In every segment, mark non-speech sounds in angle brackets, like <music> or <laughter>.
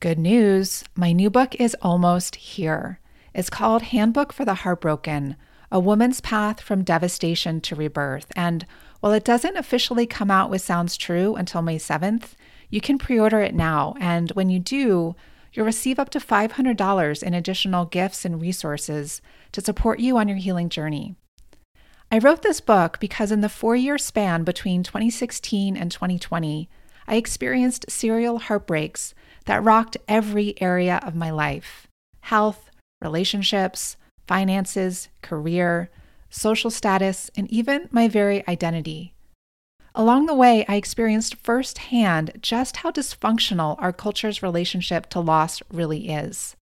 Good news my new book is almost here. It's called Handbook for the Heartbroken A Woman's Path from Devastation to Rebirth. And while it doesn't officially come out with Sounds True until May 7th, you can pre order it now. And when you do, you'll receive up to $500 in additional gifts and resources to support you on your healing journey. I wrote this book because in the four year span between 2016 and 2020, I experienced serial heartbreaks that rocked every area of my life health, relationships, finances, career, social status, and even my very identity. Along the way, I experienced firsthand just how dysfunctional our culture's relationship to loss really is.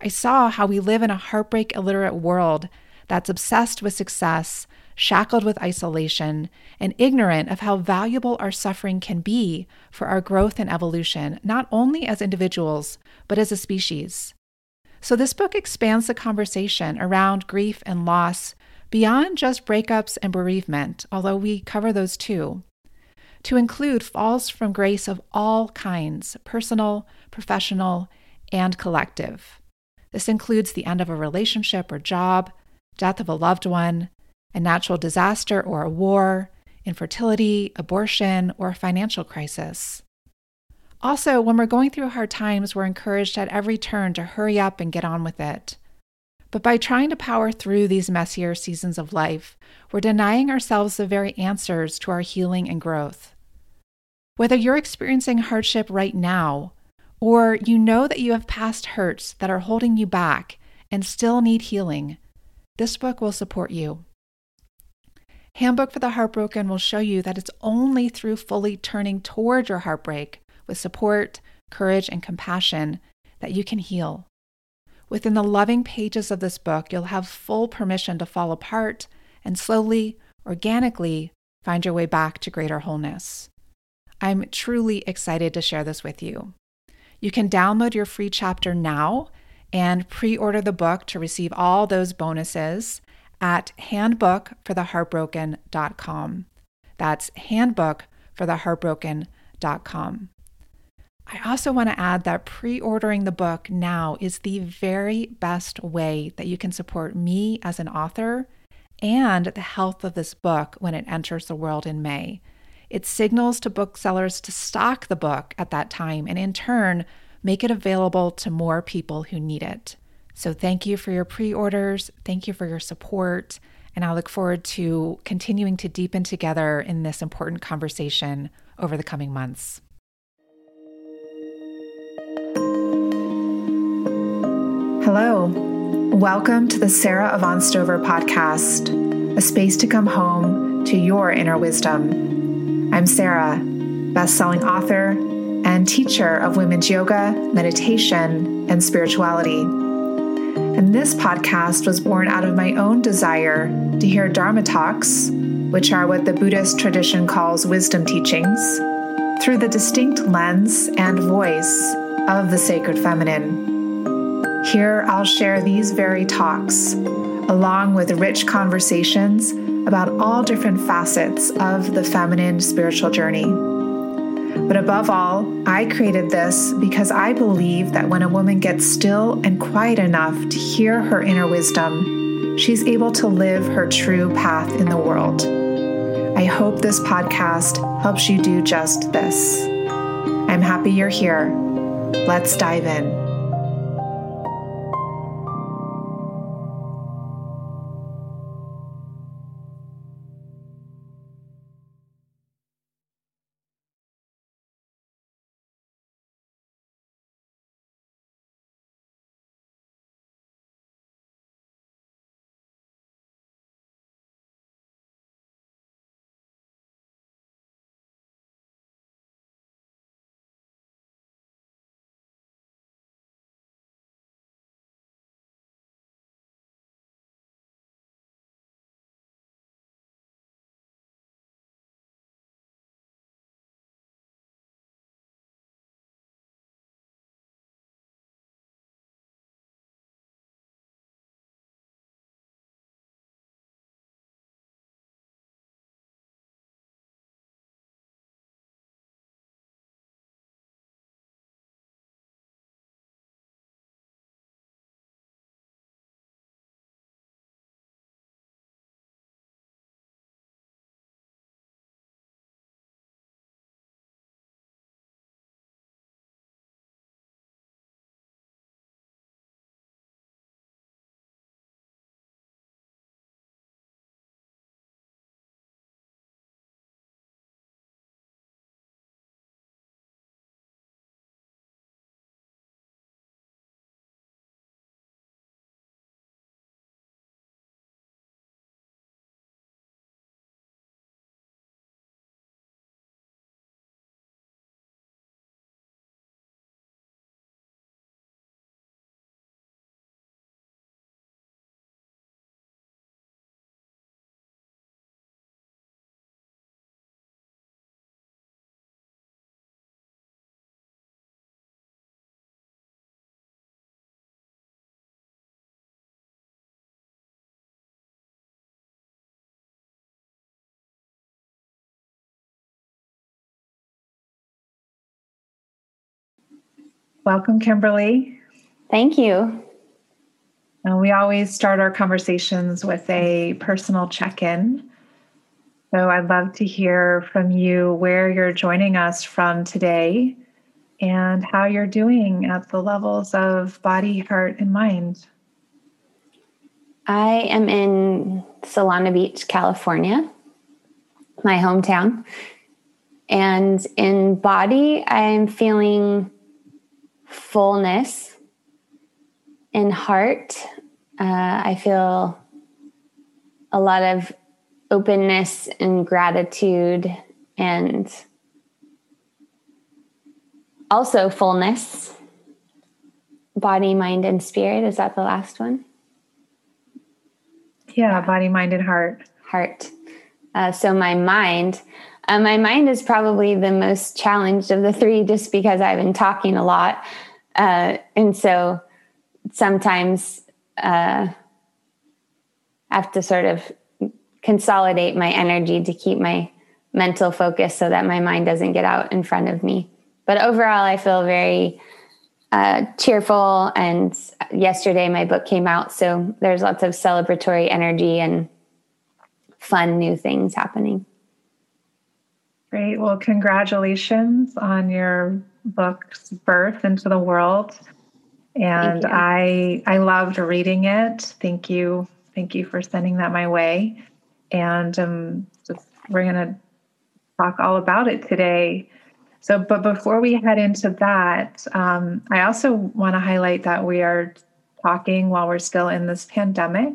I saw how we live in a heartbreak illiterate world that's obsessed with success, shackled with isolation, and ignorant of how valuable our suffering can be for our growth and evolution, not only as individuals, but as a species. So, this book expands the conversation around grief and loss beyond just breakups and bereavement, although we cover those too, to include falls from grace of all kinds personal, professional, and collective. This includes the end of a relationship or job, death of a loved one, a natural disaster or a war, infertility, abortion, or a financial crisis. Also, when we're going through hard times, we're encouraged at every turn to hurry up and get on with it. But by trying to power through these messier seasons of life, we're denying ourselves the very answers to our healing and growth. Whether you're experiencing hardship right now, or you know that you have past hurts that are holding you back and still need healing, this book will support you. Handbook for the Heartbroken will show you that it's only through fully turning toward your heartbreak with support, courage, and compassion that you can heal. Within the loving pages of this book, you'll have full permission to fall apart and slowly, organically find your way back to greater wholeness. I'm truly excited to share this with you. You can download your free chapter now and pre order the book to receive all those bonuses at handbookfortheheartbroken.com. That's handbookfortheheartbroken.com. I also want to add that pre ordering the book now is the very best way that you can support me as an author and the health of this book when it enters the world in May. It signals to booksellers to stock the book at that time and, in turn, make it available to more people who need it. So, thank you for your pre orders. Thank you for your support. And I look forward to continuing to deepen together in this important conversation over the coming months. Hello. Welcome to the Sara Avant Stover podcast, a space to come home to your inner wisdom. I'm Sara, best-selling author and teacher of women's yoga, meditation, and spirituality. And this podcast was born out of my own desire to hear Dharma talks, which are what the Buddhist tradition calls wisdom teachings, through the distinct lens and voice of the sacred feminine. Here, I'll share these very talks, along with rich conversations about all different facets of the feminine spiritual journey. But above all, I created this because I believe that when a woman gets still and quiet enough to hear her inner wisdom, she's able to live her true path in the world. I hope this podcast helps you do just this. I'm happy you're here. Let's dive in. Welcome, Kimberly. Thank you. And we always start our conversations with a personal check in. So I'd love to hear from you where you're joining us from today and how you're doing at the levels of body, heart, and mind. I am in Solana Beach, California, my hometown. And in body, I'm feeling fullness. In heart, uh, I feel a lot of openness and gratitude and also fullness. Body, mind, and spirit. Is that the last one? Yeah, body, mind, and heart. Heart. Uh, so my mind, uh, my mind is probably the most challenged of the three, just because I've been talking a lot, uh, and so sometimes uh, I have to sort of consolidate my energy to keep my mental focus so that my mind doesn't get out in front of me. But overall, I feel very uh, cheerful. And yesterday, my book came out. So there's lots of celebratory energy and fun new things happening. Great. Well, congratulations on your book's birth into the world. And I I loved reading it. Thank you. Thank you for sending that my way. And um, just, we're going to talk all about it today. So, but before we head into that, um, I also want to highlight that we are talking while we're still in this pandemic.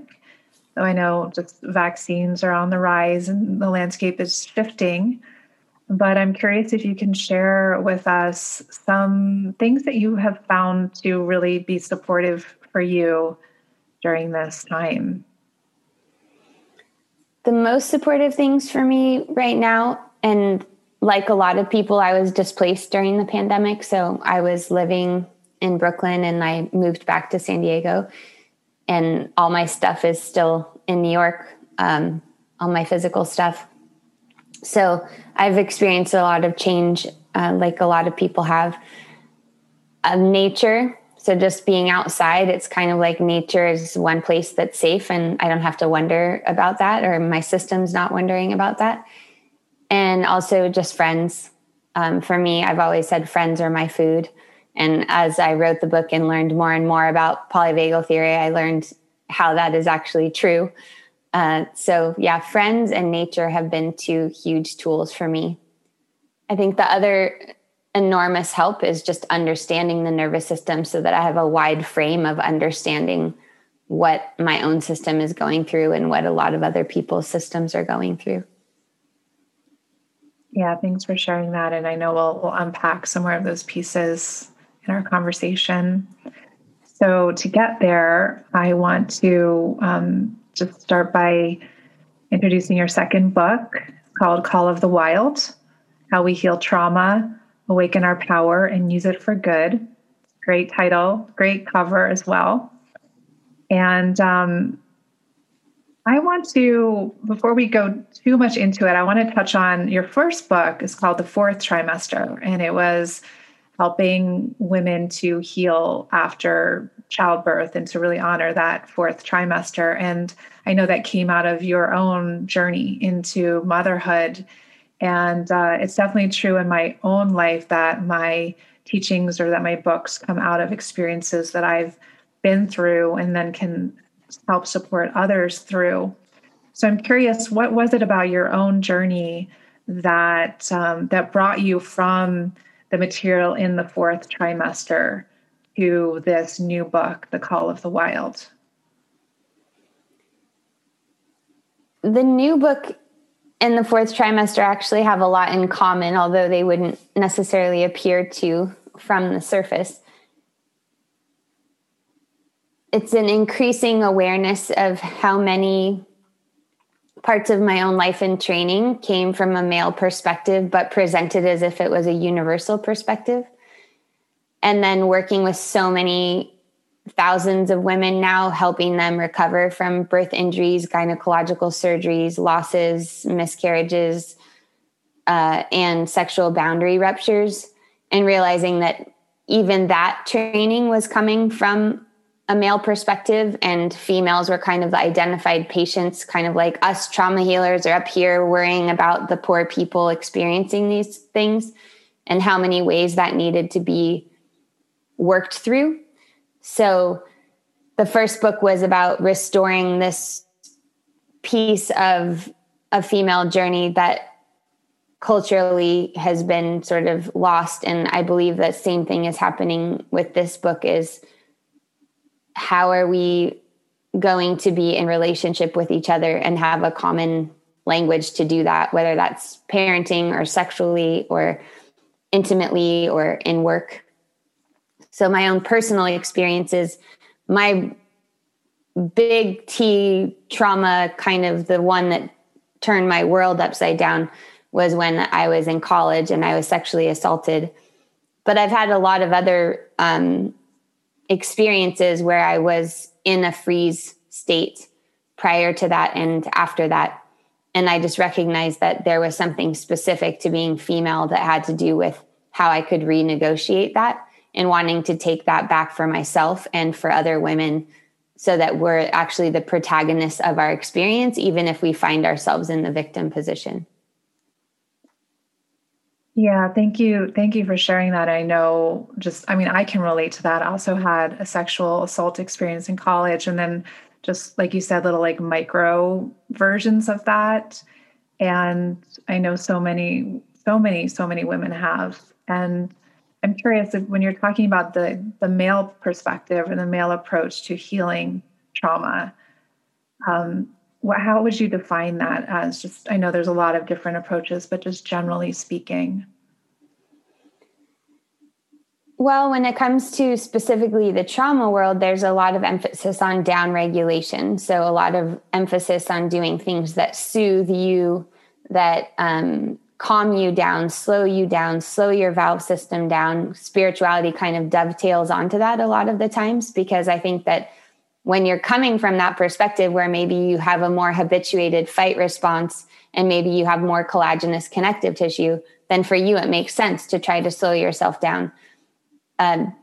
So I know just vaccines are on the rise and the landscape is shifting. But I'm curious if you can share with us some things that you have found to really be supportive for you during this time. The most supportive things for me right now, and like a lot of people, I was displaced during the pandemic. So I was living in Brooklyn and I moved back to San Diego. And all my stuff is still in New York, um, all my physical stuff. So I've experienced a lot of change, uh, like a lot of people have. Of nature, so just being outside, it's kind of like nature is one place that's safe, and I don't have to wonder about that, or my system's not wondering about that and also just friends. Um, for me, I've always said friends are my food. And as I wrote the book and learned more and more about polyvagal theory, I learned how that is actually true. Uh, so, yeah, friends and nature have been two huge tools for me. I think the other enormous help is just understanding the nervous system so that I have a wide frame of understanding what my own system is going through and what a lot of other people's systems are going through. Yeah, thanks for sharing that. And I know we'll, we'll unpack some more of those pieces in our conversation. So, to get there, I want to um, just start by introducing your second book called Call of the Wild How We Heal Trauma, Awaken Our Power, and Use It for Good. Great title, great cover as well. And um, I want to, before we go too much into it, I want to touch on your first book is called The Fourth Trimester, and it was helping women to heal after childbirth and to really honor that fourth trimester. And I know that came out of your own journey into motherhood. And uh, it's definitely true in my own life that my teachings or that my books come out of experiences that I've been through and then can help support others through. So I'm curious, what was it about your own journey that um, that brought you from the material in the fourth trimester to this new book, The Call of the Wild? The new book and the fourth trimester actually have a lot in common, although they wouldn't necessarily appear to from the surface it's an increasing awareness of how many parts of my own life and training came from a male perspective, but presented as if it was a universal perspective. And then working with so many thousands of women now, helping them recover from birth injuries, gynecological surgeries, losses, miscarriages, uh, and sexual boundary ruptures, and realizing that even that training was coming from a male perspective and females were kind of the identified patients kind of like us trauma healers are up here worrying about the poor people experiencing these things and how many ways that needed to be worked through. So the first book was about restoring this piece of a female journey that culturally has been sort of lost. And i believe that same thing is happening with this book is how are we going to be in relationship with each other and have a common language to do that whether that's parenting or sexually or intimately or in work so my own personal experiences my big t trauma kind of the one that turned my world upside down was when i was in college and i was sexually assaulted but i've had a lot of other um, experiences where I was in a freeze state prior to that and after that. And I just recognized that there was something specific to being female that had to do with how I could renegotiate that and wanting to take that back for myself and for other women so that we're actually the protagonists of our experience, even if we find ourselves in the victim position. Yeah, thank you. Thank you for sharing that. I know just, I mean, I can relate to that. I also had a sexual assault experience in college. And then, just like you said, little like micro versions of that. And I know so many, so many, so many women have. And I'm curious if when you're talking about the the male perspective and the male approach to healing trauma, um, what, how would you define that as? Just i know there's a lot of different approaches but just generally speaking. Well when it comes to specifically the trauma world there's a lot of emphasis on down regulation so a lot of emphasis on doing things that soothe you that um, calm you down slow you down slow your valve system down spirituality kind of dovetails onto that a lot of the times because i think that when you're coming from that perspective where maybe you have a more habituated fight response and maybe you have more collagenous connective tissue, then for you it makes sense to try to slow yourself down. Um,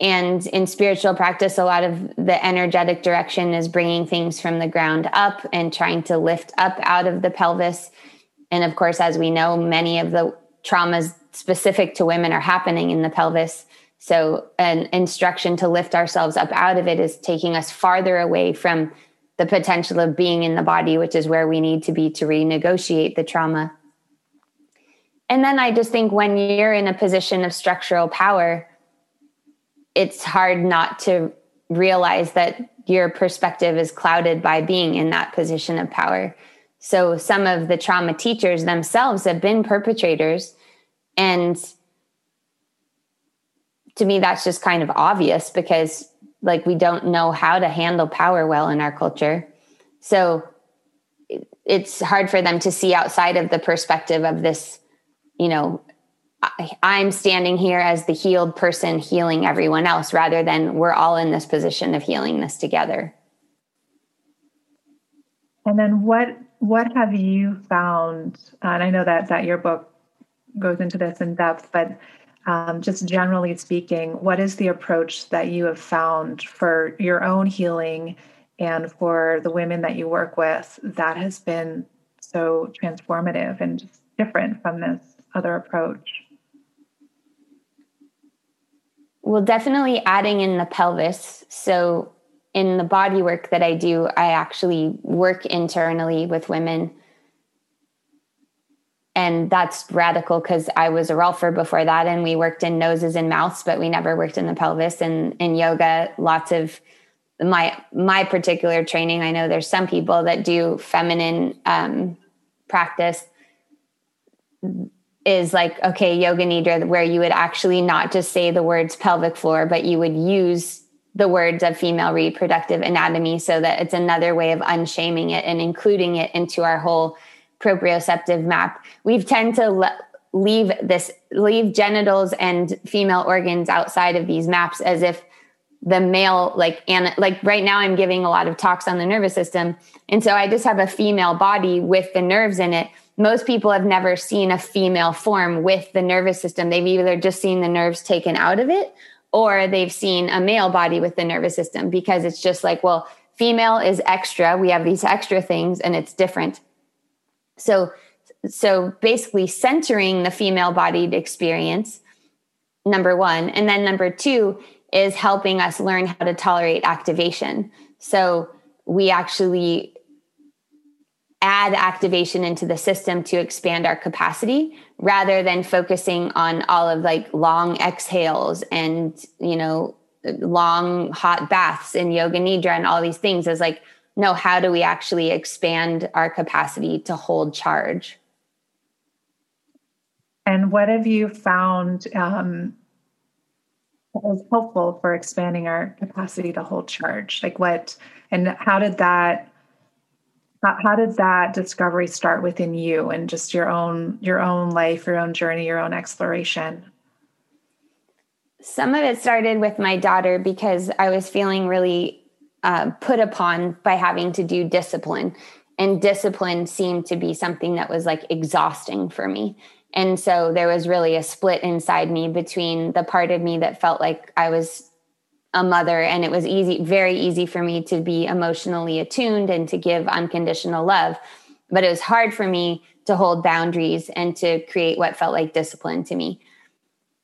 and in spiritual practice, a lot of the energetic direction is bringing things from the ground up and trying to lift up out of the pelvis. And of course, as we know, many of the traumas specific to women are happening in the pelvis. So, an instruction to lift ourselves up out of it is taking us farther away from the potential of being in the body, which is where we need to be to renegotiate the trauma. And then I just think when you're in a position of structural power, it's hard not to realize that your perspective is clouded by being in that position of power. So some of the trauma teachers themselves have been perpetrators. And to me that's just kind of obvious because like we don't know how to handle power well in our culture. So it's hard for them to see outside of the perspective of this you know i'm standing here as the healed person healing everyone else rather than we're all in this position of healing this together. And then what what have you found and i know that that your book goes into this in depth but um, just generally speaking, what is the approach that you have found for your own healing and for the women that you work with that has been so transformative and just different from this other approach? Well, definitely adding in the pelvis. So, in the body work that I do, I actually work internally with women and that's radical because I was a rolfer before that, and we worked in noses and mouths, but we never worked in the pelvis. And in yoga, lots of my my particular training. I know there's some people that do feminine um, practice is like okay yoga nidra where you would actually not just say the words pelvic floor but you would use the words of female reproductive anatomy so that it's another way of unshaming it and including it into our whole proprioceptive map, we tend to le- leave this leave genitals and female organs outside of these maps as if the male like and like right now i'm giving a lot of talks on the nervous system and so i just have a female body with the nerves in it most people have never seen a female form with the nervous system. They've either just seen the nerves taken out of it or they've seen a male body with the nervous system because it's just like, well, female is extra. We have these extra things and it's different. So, so basically centering the female bodied experience, number one. And then number two is helping us learn how to tolerate activation. So we actually add activation into the system to expand our capacity rather than focusing on all of like long exhales and you know long hot baths and yoga nidra and all these things. Is like no how do we actually expand our capacity to hold charge? And what have you found um, was helpful for expanding our capacity to hold charge? Like what and how did that how, how did that discovery start within you and just your own your own life your own journey your own exploration? Some of it started with my daughter because i was feeling really uh, put upon by having to do discipline. And discipline seemed to be something that was like exhausting for me. And so there was really a split inside me between the part of me that felt like i was a mother and it was easy very easy for me to be emotionally attuned and to give unconditional love. But it was hard for me to hold boundaries and to create what felt like discipline to me.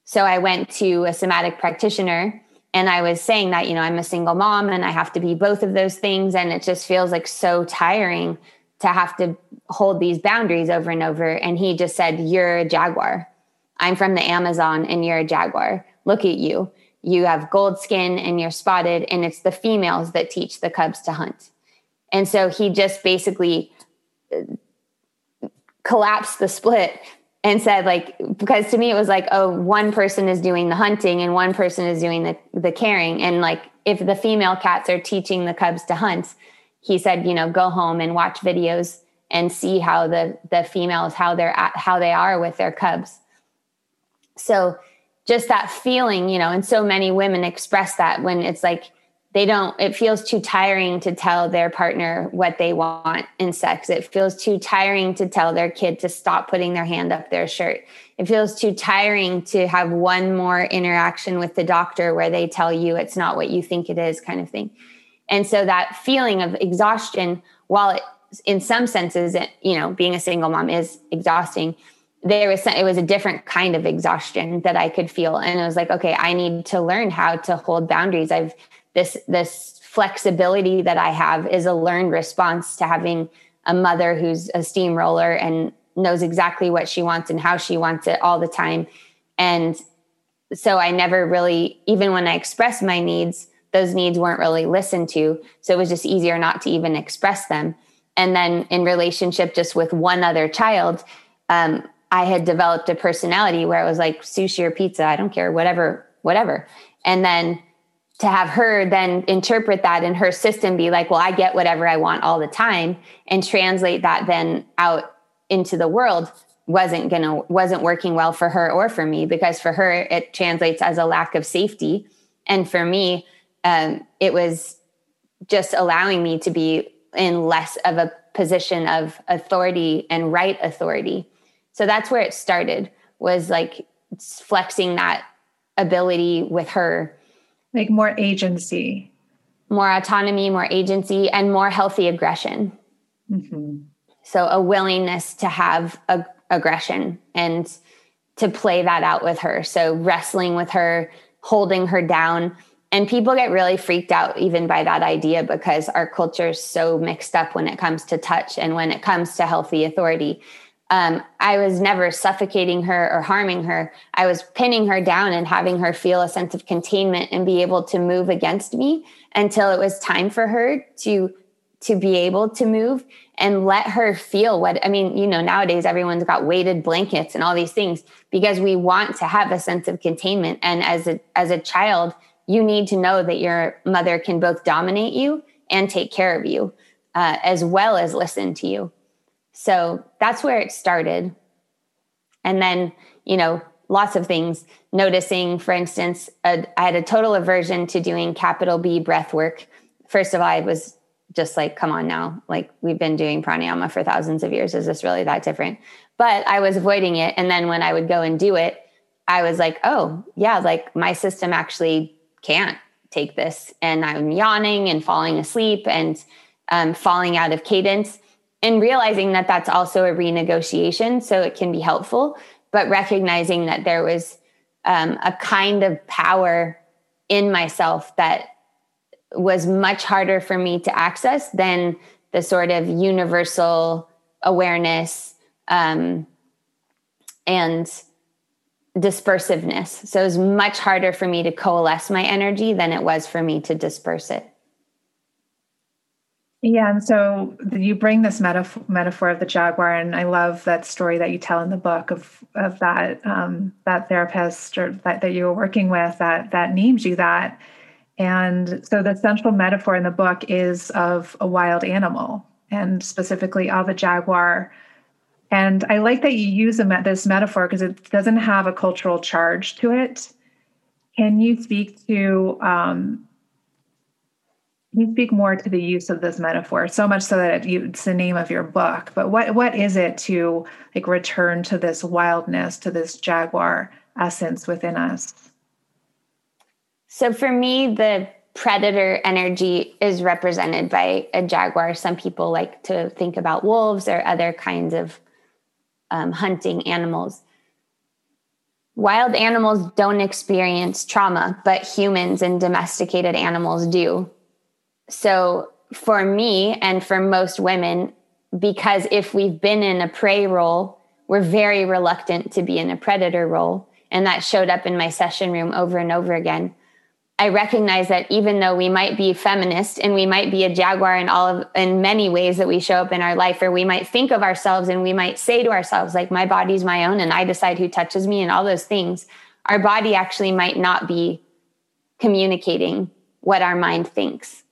So i went to a somatic practitioner and i was saying that you know i'm a single mom and i have to be both of those things and it just feels like so tiring to have to hold these boundaries over and over. And he just said you're a jaguar. I'm from the amazon and you're a jaguar. Look at you you have gold skin and you're spotted and it's the females that teach the cubs to hunt. And so he just basically uh, collapsed the split and said like because to me it was like oh one person is doing the hunting and one person is doing the the caring. And like if the female cats are teaching the cubs to hunt he said you know go home and watch videos and see how the the females how they're at, how they are with their cubs. So just that feeling, you know, and so many women express that when it's like they don't, it feels too tiring to tell their partner what they want in sex. It feels too tiring to tell their kid to stop putting their hand up their shirt. It feels too tiring to have one more interaction with the doctor where they tell you it's not what you think it is, kind of thing. And so that feeling of exhaustion, while it, in some senses, it, you know, being a single mom is exhausting, there was it was a different kind of exhaustion that I could feel. And it was like okay I need to learn how to hold boundaries. I've this this flexibility that I have is a learned response to having a mother who's a steamroller and knows exactly what she wants and how she wants it all the time. And so I never really even when I expressed my needs those needs weren't really listened to. So it was just easier not to even express them. And then in relationship just with one other child um, I had developed a personality where it was like sushi or pizza, I don't care, whatever, whatever. And then to have her then interpret that in her system be like, well, I get whatever I want all the time and translate that then out into the world wasn't gonna wasn't working well for her or for me because for her it translates as a lack of safety and for me um, it was just allowing me to be in less of a position of authority and right authority so that's where it started was like flexing that ability with her. Like more agency. More autonomy more agency and more healthy aggression. Mm-hmm. so a willingness to have a, aggression and to play that out with her. So wrestling with her holding her down. And people get really freaked out even by that idea because our culture is so mixed up when it comes to touch and when it comes to healthy authority um, I was never suffocating her or harming her. I was pinning her down and having her feel a sense of containment and be able to move against me until it was time for her to to be able to move and let her feel what I mean, you know, nowadays everyone's got weighted blankets and all these things because we want to have a sense of containment and as a as a child, you need to know that your mother can both dominate you and take care of you uh, as well as listen to you so that's where it started. And then, you know, lots of things. Noticing, for instance, a, I had a total aversion to doing capital B breath work. First of all, I was just like, come on now, like we've been doing pranayama for thousands of years. Is this really that different? But I was avoiding it. And then when I would go and do it, I was like, oh, yeah, like my system actually can't take this. And I'm yawning and falling asleep and um, falling out of cadence and realizing that that's also a renegotiation. So it can be helpful, but recognizing that there was um, a kind of power in myself that was much harder for me to access than the sort of universal awareness um, and dispersiveness. So it was much harder for me to coalesce my energy than it was for me to disperse it. Yeah, and so you bring this metaphor, metaphor of the jaguar, and I love that story that you tell in the book of of that um, that therapist or that, that you were working with that that named you that. And so the central metaphor in the book is of a wild animal, and specifically of a jaguar. And I like that you use this metaphor because it doesn't have a cultural charge to it. Can you speak to um, you speak more to the use of this metaphor so much so that it's the name of your book but what what is it to like return to this wildness to this jaguar essence within us? So for me the predator energy is represented by a jaguar. Some people like to think about wolves or other kinds of um, hunting animals. Wild animals don't experience trauma but humans and domesticated animals do so for me and for most women, because if we've been in a prey role, we're very reluctant to be in a predator role. And that showed up in my session room over and over again. I recognize that even though we might be feminist and we might be a jaguar in all of in many ways that we show up in our life, or we might think of ourselves and we might say to ourselves, like, my body's my own and I decide who touches me and all those things, our body actually might not be communicating what our mind thinks.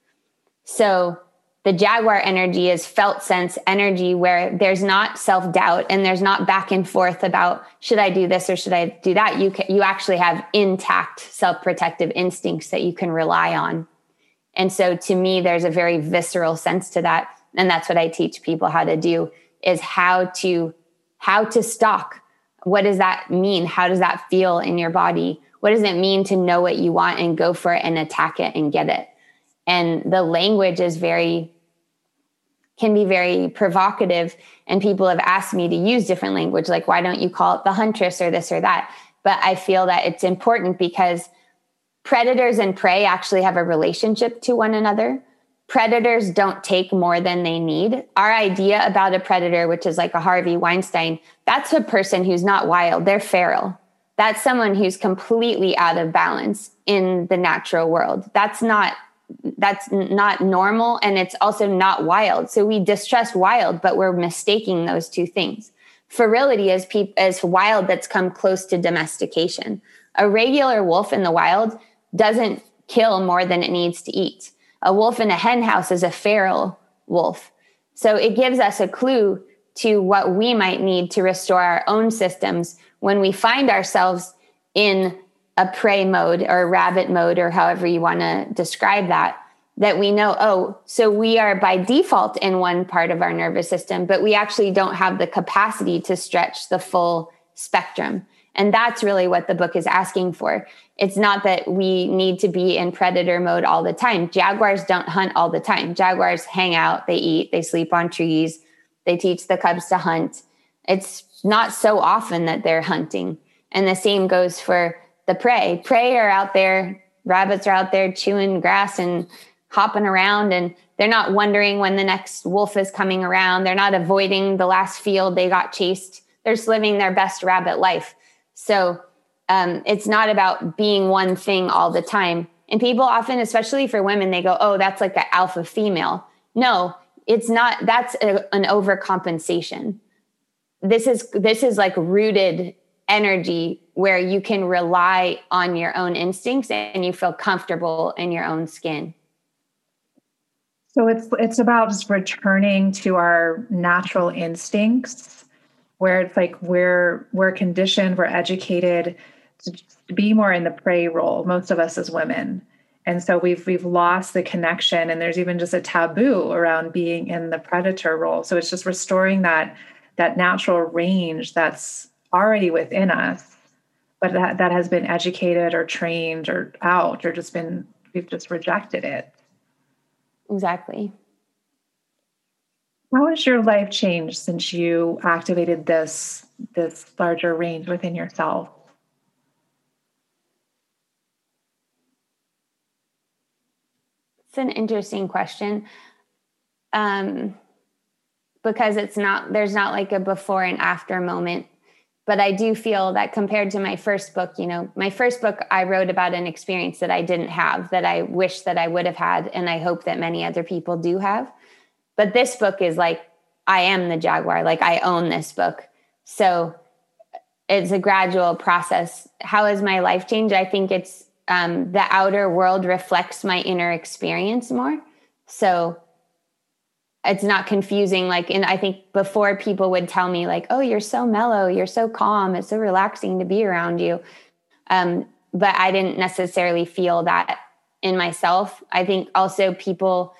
So the Jaguar energy is felt sense energy where there's not self doubt and there's not back and forth about should I do this or should I do that. You can, you actually have intact self protective instincts that you can rely on. And so to me, there's a very visceral sense to that. And that's what I teach people how to do is how to, how to stalk. What does that mean? How does that feel in your body? What does it mean to know what you want and go for it and attack it and get it? And the language is very can be very provocative. And people have asked me to use different language like why don't you call it the huntress or this or that? But i feel that it's important because predators and prey actually have a relationship to one another. Predators don't take more than they need. Our idea about a predator which is like a harvey weinstein that's a person who's not wild. They're feral. That's someone who's completely out of balance in the natural world. That's not that's not normal and it's also not wild. So we distrust wild, but we're mistaking those two things. Ferility is pe- is wild that's come close to domestication. A regular wolf in the wild doesn't kill more than it needs to eat. A wolf in a hen house is a feral wolf. So it gives us a clue to what we might need to restore our own systems when we find ourselves in a prey mode or a rabbit mode or however you want to describe that that we know oh so we are by default in one part of our nervous system but we actually don't have the capacity to stretch the full spectrum. And that's really what the book is asking for. It's not that we need to be in predator mode all the time. Jaguars don't hunt all the time. Jaguars hang out they eat they sleep on trees they teach the cubs to hunt. It's not so often that they're hunting. And the same goes for the prey. Prey are out there, rabbits are out there chewing grass and hopping around, and they're not wondering when the next wolf is coming around. They're not avoiding the last field they got chased. They're just living their best rabbit life. So um, it's not about being one thing all the time. And people often, especially for women, they go, oh, that's like an alpha female. No, it's not. That's a, an overcompensation. This is this is like rooted energy where you can rely on your own instincts and you feel comfortable in your own skin. So it's it's about just returning to our natural instincts where it's like we're we're conditioned, we're educated to be more in the prey role, most of us as women. and so we've we've lost the connection and there's even just a taboo around being in the predator role so it's just restoring that that natural range that's already within us but that, that has been educated or trained or out or just been we've just rejected it exactly how has your life changed since you activated this this larger range within yourself It's an interesting question. Um, because it's not, there's not like a before and after moment. But I do feel that compared to my first book, you know, my first book, I wrote about an experience that I didn't have that I wish that I would have had. And I hope that many other people do have. But this book is like, I am the Jaguar, like I own this book. So it's a gradual process. How has my life changed? I think it's um, the outer world reflects my inner experience more. So it's not confusing. Like, and I think before people would tell me, like, oh, you're so mellow, you're so calm, it's so relaxing to be around you. Um, but I didn't necessarily feel that in myself. I think also people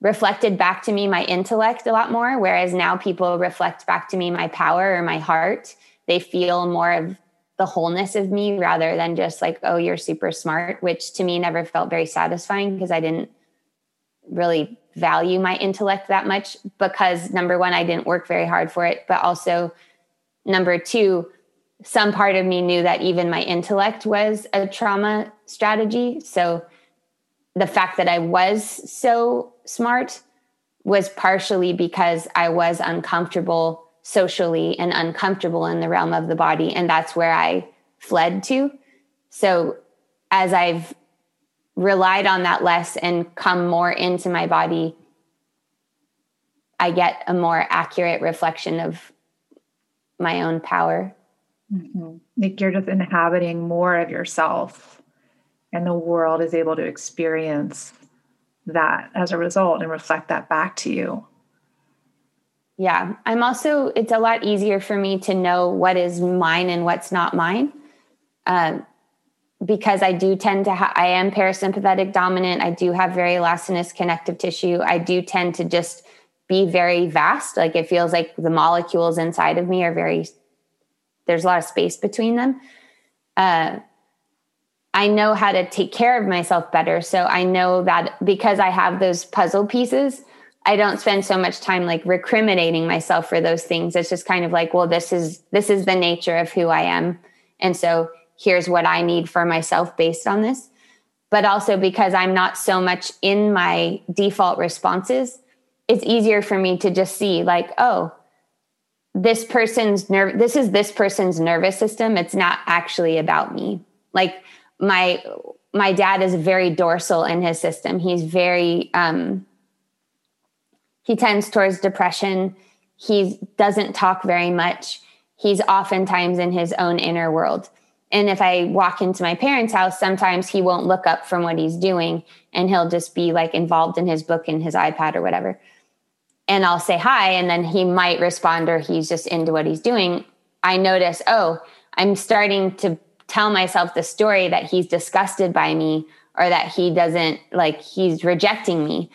reflected back to me my intellect a lot more, whereas now people reflect back to me my power or my heart. They feel more of the wholeness of me rather than just like, oh, you're super smart, which to me never felt very satisfying because I didn't really value my intellect that much because number one, I didn't work very hard for it. But also, number two, some part of me knew that even my intellect was a trauma strategy. So the fact that I was so smart was partially because I was uncomfortable socially and uncomfortable in the realm of the body. And that's where I fled to. So as I've relied on that less and come more into my body, I get a more accurate reflection of my own power. Mm-hmm. Like you're just inhabiting more of yourself, and the world is able to experience that as a result and reflect that back to you. Yeah. I'm also, it's a lot easier for me to know what is mine and what's not mine. Um, because I do tend to, ha- I am parasympathetic dominant. I do have very elastinous connective tissue. I do tend to just be very vast. Like it feels like the molecules inside of me are very, there's a lot of space between them. Uh, I know how to take care of myself better. So I know that because I have those puzzle pieces, I don't spend so much time like recriminating myself for those things. It's just kind of like, well, this is this is the nature of who I am. And so here's what I need for myself based on this. But also because I'm not so much in my default responses, it's easier for me to just see like, oh, this person's nerve this is this person's nervous system. It's not actually about me. Like my my dad is very dorsal in his system. He's very um he tends towards depression. He doesn't talk very much. He's oftentimes in his own inner world. And if I walk into my parents' house, sometimes he won't look up from what he's doing and he'll just be like involved in his book and his iPad or whatever. And I'll say hi, and then he might respond or he's just into what he's doing. I notice, oh, I'm starting to tell myself the story that he's disgusted by me or that he doesn't like he's rejecting me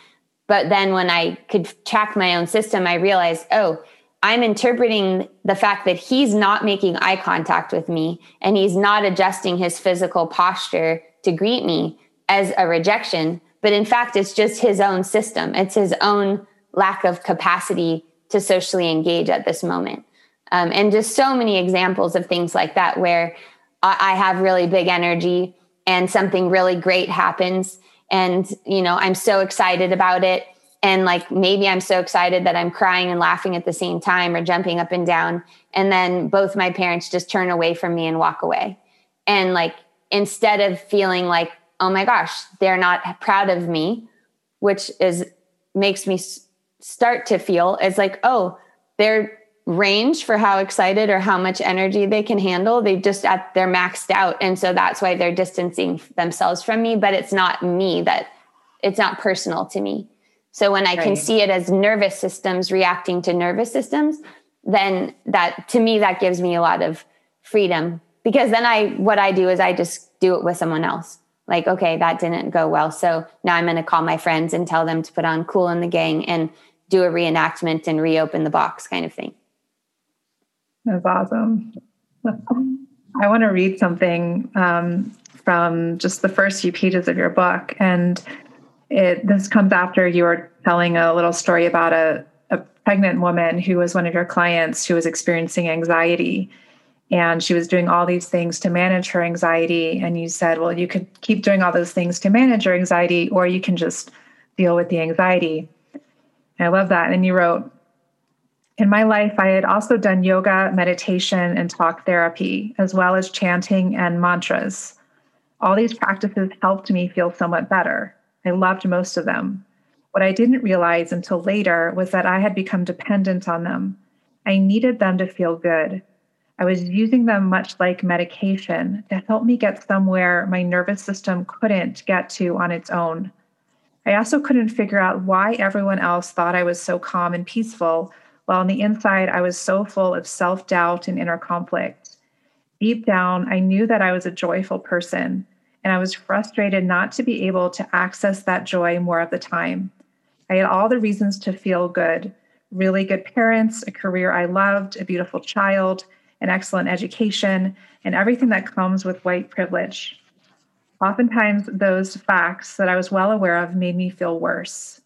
but then when I could track my own system, I realized, oh, I'm interpreting the fact that he's not making eye contact with me and he's not adjusting his physical posture to greet me as a rejection. But in fact, it's just his own system, it's his own lack of capacity to socially engage at this moment. Um, and just so many examples of things like that where I have really big energy and something really great happens and you know i'm so excited about it and like maybe i'm so excited that i'm crying and laughing at the same time or jumping up and down and then both my parents just turn away from me and walk away and like instead of feeling like oh my gosh they're not proud of me which is makes me start to feel it's like oh they're range for how excited or how much energy they can handle. They just at they're maxed out. And so that's why they're distancing themselves from me, but it's not me that it's not personal to me. So when I right. can see it as nervous systems reacting to nervous systems, then that to me that gives me a lot of freedom because then I what I do is I just do it with someone else. like, okay, that didn't go well. So now I'm going to call my friends and tell them to put on Kool & the Gang and do a reenactment and reopen the box kind of thing. That's awesome. I want to read something um, from just the first few pages of your book. And it this comes after you were telling a little story about a, a pregnant woman who was one of your clients who was experiencing anxiety. And she was doing all these things to manage her anxiety. And you said well you could keep doing all those things to manage your anxiety or you can just deal with the anxiety. And i love that. And you wrote in my life i had also done yoga meditation and talk therapy as well as chanting and mantras. All these practices helped me feel somewhat better i loved most of them what i didn't realize until later was that i had become dependent on them i needed them to feel good I was using them much like medication to help me get somewhere my nervous system couldn't get to on its own. I also couldn't figure out why everyone else thought I was so calm and peaceful, while on the inside I was so full of self doubt and inner conflict. Deep down, I knew that I was a joyful person, and I was frustrated not to be able to access that joy more of the time. I had all the reasons to feel good really good parents, a career I loved, a beautiful child an excellent education, and everything that comes with white privilege. Oftentimes, those facts that I was well aware of made me feel worse.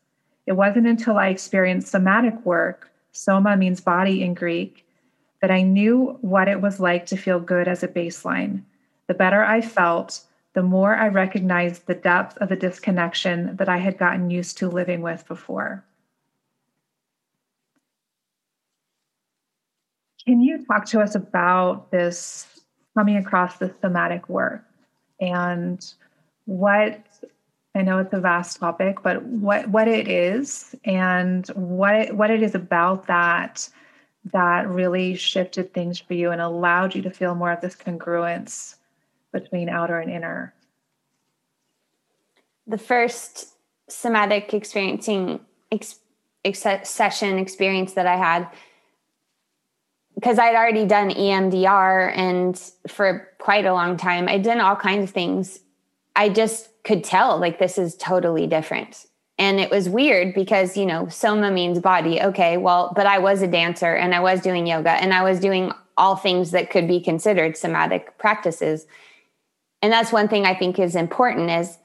It wasn't until I experienced somatic work, soma means body in Greek, that I knew what it was like to feel good as a baseline. The better I felt, the more I recognized the depth of the disconnection that I had gotten used to living with before. Can you talk to us about this coming across this somatic work and what I know it's a vast topic, but what what it is and what what it is about that that really shifted things for you and allowed you to feel more of this congruence between outer and inner. The first somatic experiencing ex, ex, session experience that I had because I'd already done EMDR and for quite a long time, I'd done all kinds of things. I just could tell like this is totally different. And it was weird because, you know, soma means body. Okay, well, but I was a dancer and I was doing yoga and I was doing all things that could be considered somatic practices. And that's one thing I think is important is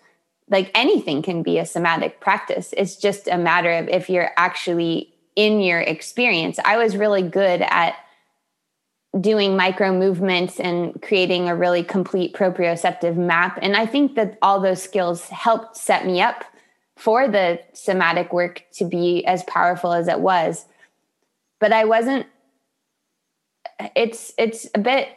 like anything can be a somatic practice. It's just a matter of if you're actually in your experience. I was really good at doing micro movements and creating a really complete proprioceptive map. And I think that all those skills helped set me up for the somatic work to be as powerful as it was. But I wasn't it's it's a bit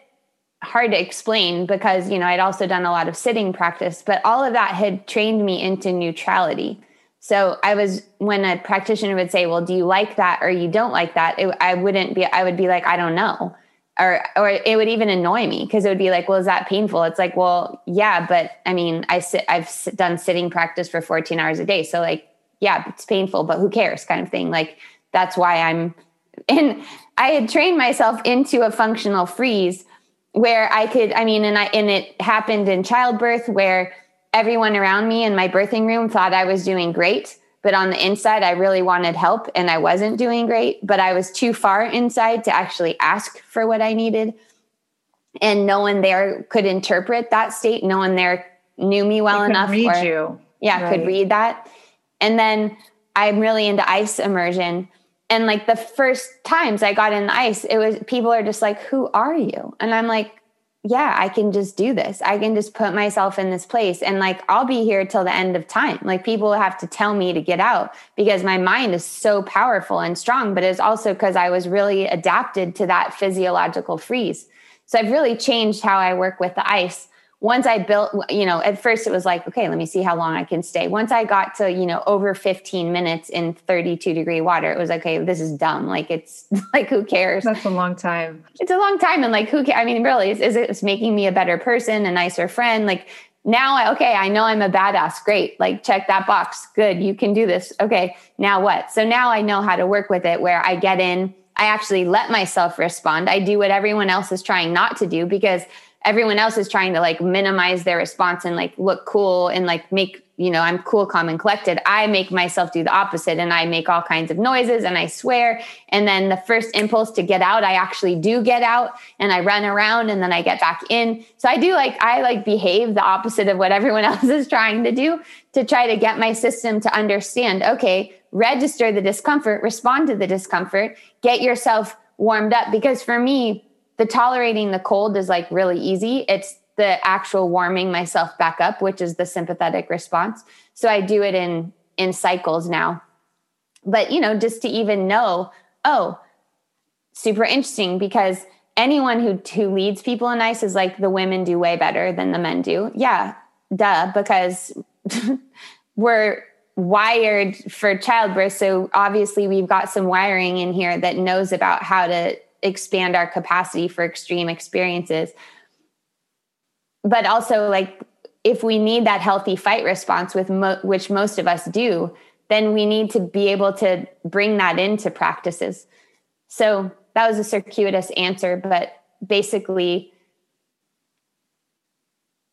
hard to explain because you know I'd also done a lot of sitting practice, but all of that had trained me into neutrality. So I was when a practitioner would say, "Well, do you like that or you don't like that?" It, I wouldn't be. I would be like, "I don't know." or or it would even annoy me because it would be like, well, is that painful? It's like, well, yeah, but I mean, I sit, I've done sitting practice for 14 hours a day, so like, yeah, it's painful, but who cares, kind of thing. Like that's why I'm. And I had trained myself into a functional freeze where I could, I mean, and I and it happened in childbirth where everyone around me in my birthing room thought I was doing great but on the inside i really wanted help and i wasn't doing great but i was too far inside to actually ask for what i needed. And no one there could interpret that state. No one there knew me well enough read or, you. Yeah right. could read that. And then i'm really into ice immersion and like the first times i got in the ice it was people are just like who are you and i'm like yeah, I can just do this. I can just put myself in this place and like I'll be here till the end of time. Like people have to tell me to get out because my mind is so powerful and strong, but it's also because I was really adapted to that physiological freeze. So I've really changed how I work with the ice once I built, you know, at first it was like, okay, let me see how long I can stay. Once I got to, you know, over 15 minutes in 32 degree water, it was like, okay, this is dumb. Like it's <laughs> like, who cares? That's a long time. It's a long time. And like, who cares? I mean, really, is, is it's making me a better person, a nicer friend? Like now, I, okay, I know I'm a badass. Great. Like check that box. Good. You can do this. Okay. Now what? So now I know how to work with it where I get in, I actually let myself respond. I do what everyone else is trying not to do because everyone else is trying to like minimize their response and like look cool and like make you know i'm cool calm and collected. I make myself do the opposite and i make all kinds of noises and i swear. And then the first impulse to get out i actually do get out and i run around and then i get back in. So i do like i like behave the opposite of what everyone <laughs> else is trying to do to try to get my system to understand okay register the discomfort respond to the discomfort get yourself warmed up. Because for me the tolerating the cold is like really easy. It's the actual warming myself back up, which is the sympathetic response. So I do it in in cycles now. But you know, just to even know, oh, super interesting because anyone who who leads people in ice is like the women do way better than the men do. Yeah, duh, because <laughs> we're wired for childbirth. So obviously we've got some wiring in here that knows about how to expand our capacity for extreme experiences. But also like if we need that healthy fight response with mo- which most of us do then we need to be able to bring that into practices. So that was a circuitous answer but basically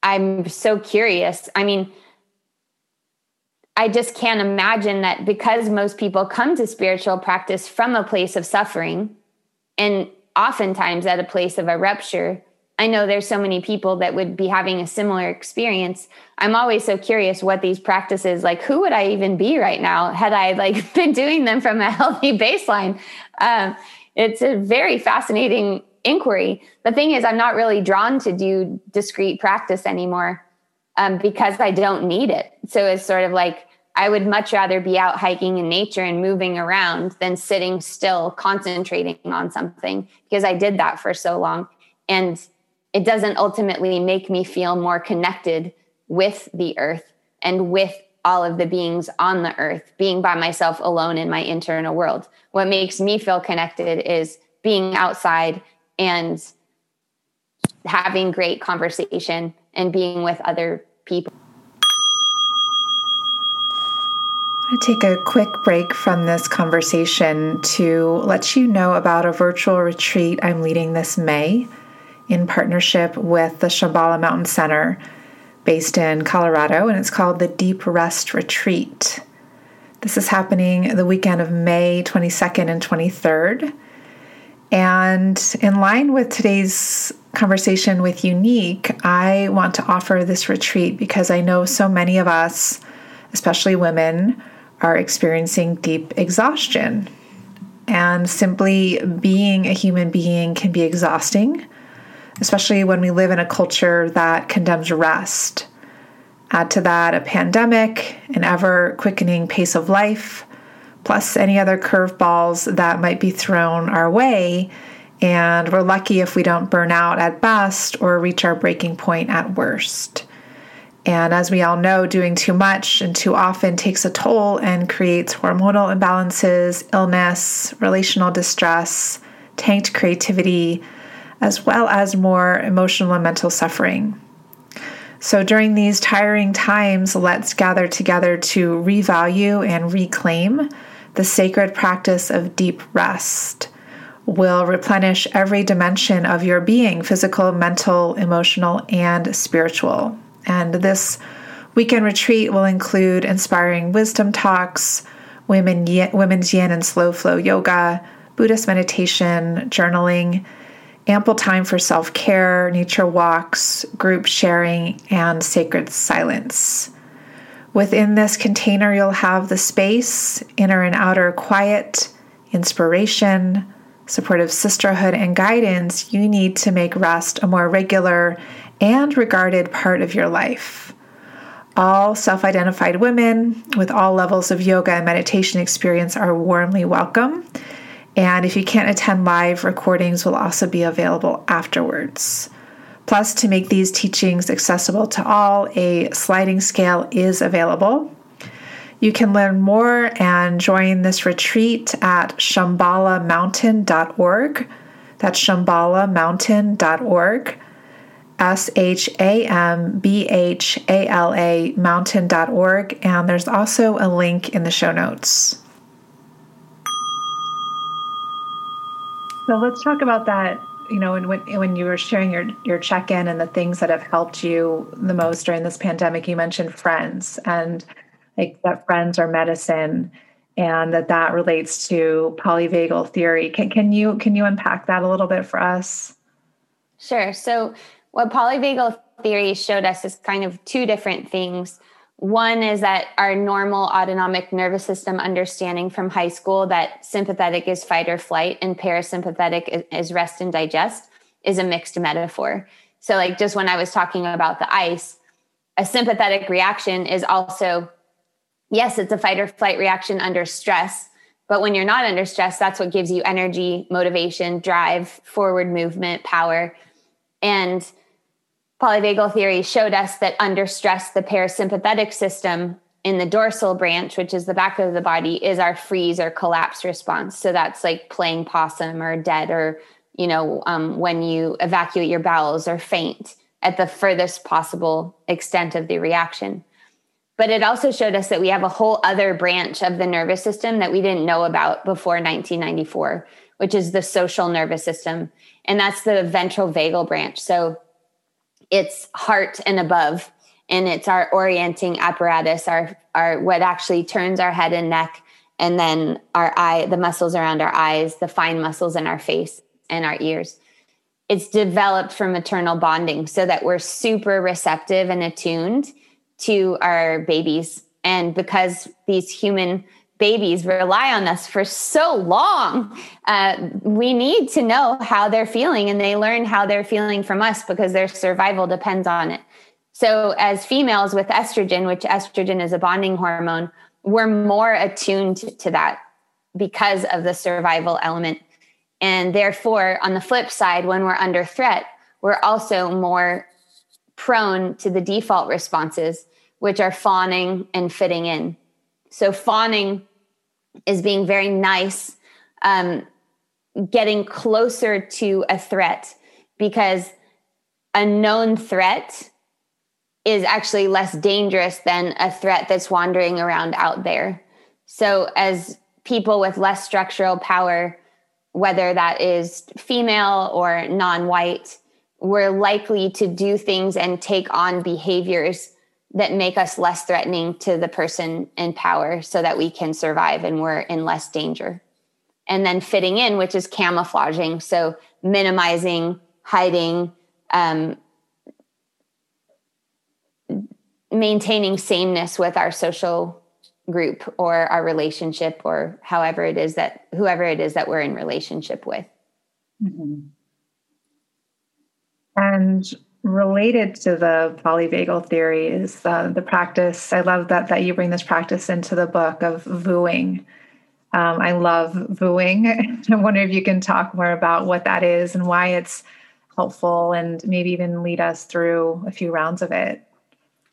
i'm so curious. I mean I just can't imagine that because most people come to spiritual practice from a place of suffering, and oftentimes at a place of a rupture i know there's so many people that would be having a similar experience. I'm always so curious what these practices like who would i even be right now had i like <laughs> been doing them from a healthy baseline? Um, it's a very fascinating inquiry. The thing is i'm not really drawn to do discrete practice anymore um, because i don't need it. So it's sort of like I would much rather be out hiking in nature and moving around than sitting still, concentrating on something because I did that for so long. And it doesn't ultimately make me feel more connected with the earth and with all of the beings on the earth, being by myself alone in my internal world. What makes me feel connected is being outside and having great conversation and being with other people. Want to take a quick break from this conversation to let you know about a virtual retreat I'm leading this May in partnership with the Shambhala Mountain Center based in Colorado, and it's called the Deep Rest Retreat. This is happening the weekend of May 22nd and 23rd. And in line with today's conversation with Unique, I want to offer this retreat because I know so many of us, especially women, are experiencing deep exhaustion. And simply being a human being can be exhausting, especially when we live in a culture that condemns rest. Add to that a pandemic, an ever quickening pace of life, plus any other curveballs that might be thrown our way. And we're lucky if we don't burn out at best or reach our breaking point at worst. And as we all know, doing too much and too often takes a toll and creates hormonal imbalances, illness, relational distress, tanked creativity, as well as more emotional and mental suffering. So during these tiring times, let's gather together to revalue and reclaim the sacred practice of deep rest. Will replenish every dimension of your being physical, mental, emotional, and spiritual. And this weekend retreat will include inspiring wisdom talks, women, women's yin and slow flow yoga, Buddhist meditation, journaling, ample time for self care, nature walks, group sharing, and sacred silence. Within this container, you'll have the space, inner and outer quiet, inspiration, supportive sisterhood, and guidance you need to make rest a more regular and regarded part of your life. All self identified women with all levels of yoga and meditation experience are warmly welcome. And if you can't attend live, recordings will also be available afterwards. Plus, to make these teachings accessible to all, a sliding scale is available. You can learn more and join this retreat at shambhalamountain.org. That's shambhalamountain.org. S H A M B H A L A mountain.org, and there's also a link in the show notes. So let's talk about that you know, and when when you were sharing your your check in and the things that have helped you the most during this pandemic, you mentioned friends and like that friends are medicine, and that that relates to polyvagal theory. Can can you can you unpack that a little bit for us? Sure. So, what polyvagal theory showed us is kind of two different things. One is that our normal autonomic nervous system understanding from high school that sympathetic is fight or flight and parasympathetic is rest and digest is a mixed metaphor. So, like just when I was talking about the ice, a sympathetic reaction is also, yes, it's a fight or flight reaction under stress. But when you're not under stress, that's what gives you energy, motivation, drive, forward movement, power. And polyvagal theory showed us that under stress, the parasympathetic system in the dorsal branch, which is the back of the body, is our freeze or collapse response. So that's like playing possum or dead, or you know, um, when you evacuate your bowels or faint at the furthest possible extent of the reaction. But it also showed us that we have a whole other branch of the nervous system that we didn't know about before 1994, which is the social nervous system. And that's the ventral vagal branch. So it's heart and above and it's our orienting apparatus our our what actually turns our head and neck and then our eye the muscles around our eyes the fine muscles in our face and our ears. It's developed from maternal bonding so that we're super receptive and attuned to our babies. And because these human babies rely on us for so long. Uh, we need to know how they're feeling, and they learn how they're feeling from us because their survival depends on it. So, as females with estrogen, which estrogen is a bonding hormone, we're more attuned to that because of the survival element. And therefore, on the flip side, when we're under threat, we're also more prone to the default responses, which are fawning and fitting in. So fawning is being very nice, um, getting closer to a threat because a known threat is actually less dangerous than a threat that's wandering around out there. So, as people with less structural power, whether that is female or non white, we're likely to do things and take on behaviors that make us less threatening to the person in power so that we can survive and we're in less danger. And then fitting in, which is camouflaging. So minimizing, hiding, um, maintaining sameness with our social group or our relationship or however it is that whoever it is that we're in relationship with. Mm-hmm. And related to the polyvagal theory is uh, the practice. I love that that you bring this practice into the book of vooing. Um, I love vooing. <laughs> I wonder if you can talk more about what that is and why it's helpful, and maybe even lead us through a few rounds of it.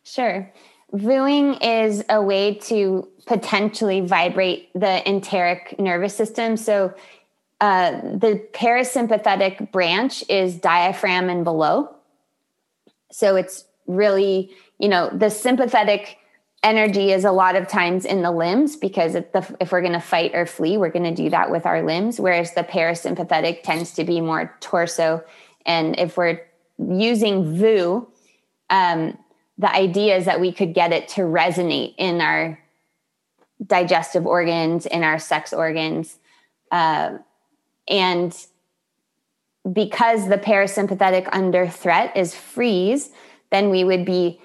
Sure. Vooing is a way to potentially vibrate the enteric nervous system. So, uh, the parasympathetic branch is diaphragm and below so it's really, you know, the sympathetic energy is a lot of times in the limbs because if, the, if we're going to fight or flee, we're going to do that with our limbs, whereas the parasympathetic tends to be more torso. And if we're using voo, um, the idea is that we could get it to resonate in our digestive organs, in our sex organs. Uh, and because the parasympathetic under threat is freeze, then we would be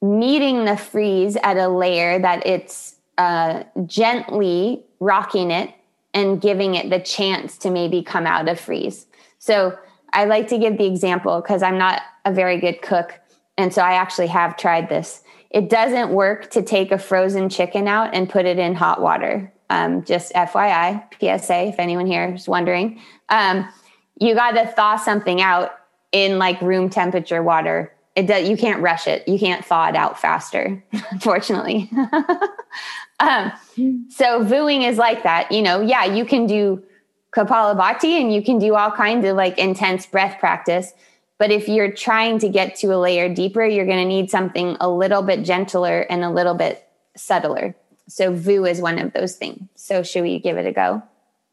meeting the freeze at a layer that it's uh, gently rocking it and giving it the chance to maybe come out of freeze. So I like to give the example because I'm not a very good cook. And so I actually have tried this. It doesn't work to take a frozen chicken out and put it in hot water. Um, just FYI, PSA, if anyone here is wondering. Um, you got to thaw something out in like room temperature water. It does, you can't rush it. You can't thaw it out faster, <laughs> unfortunately. <laughs> um, so vooing is like that. You know, yeah, you can do Kapalabhati and you can do all kinds of like intense breath practice. But if you're trying to get to a layer deeper, you're going to need something a little bit gentler and a little bit subtler. So voo is one of those things. So should we give it a go?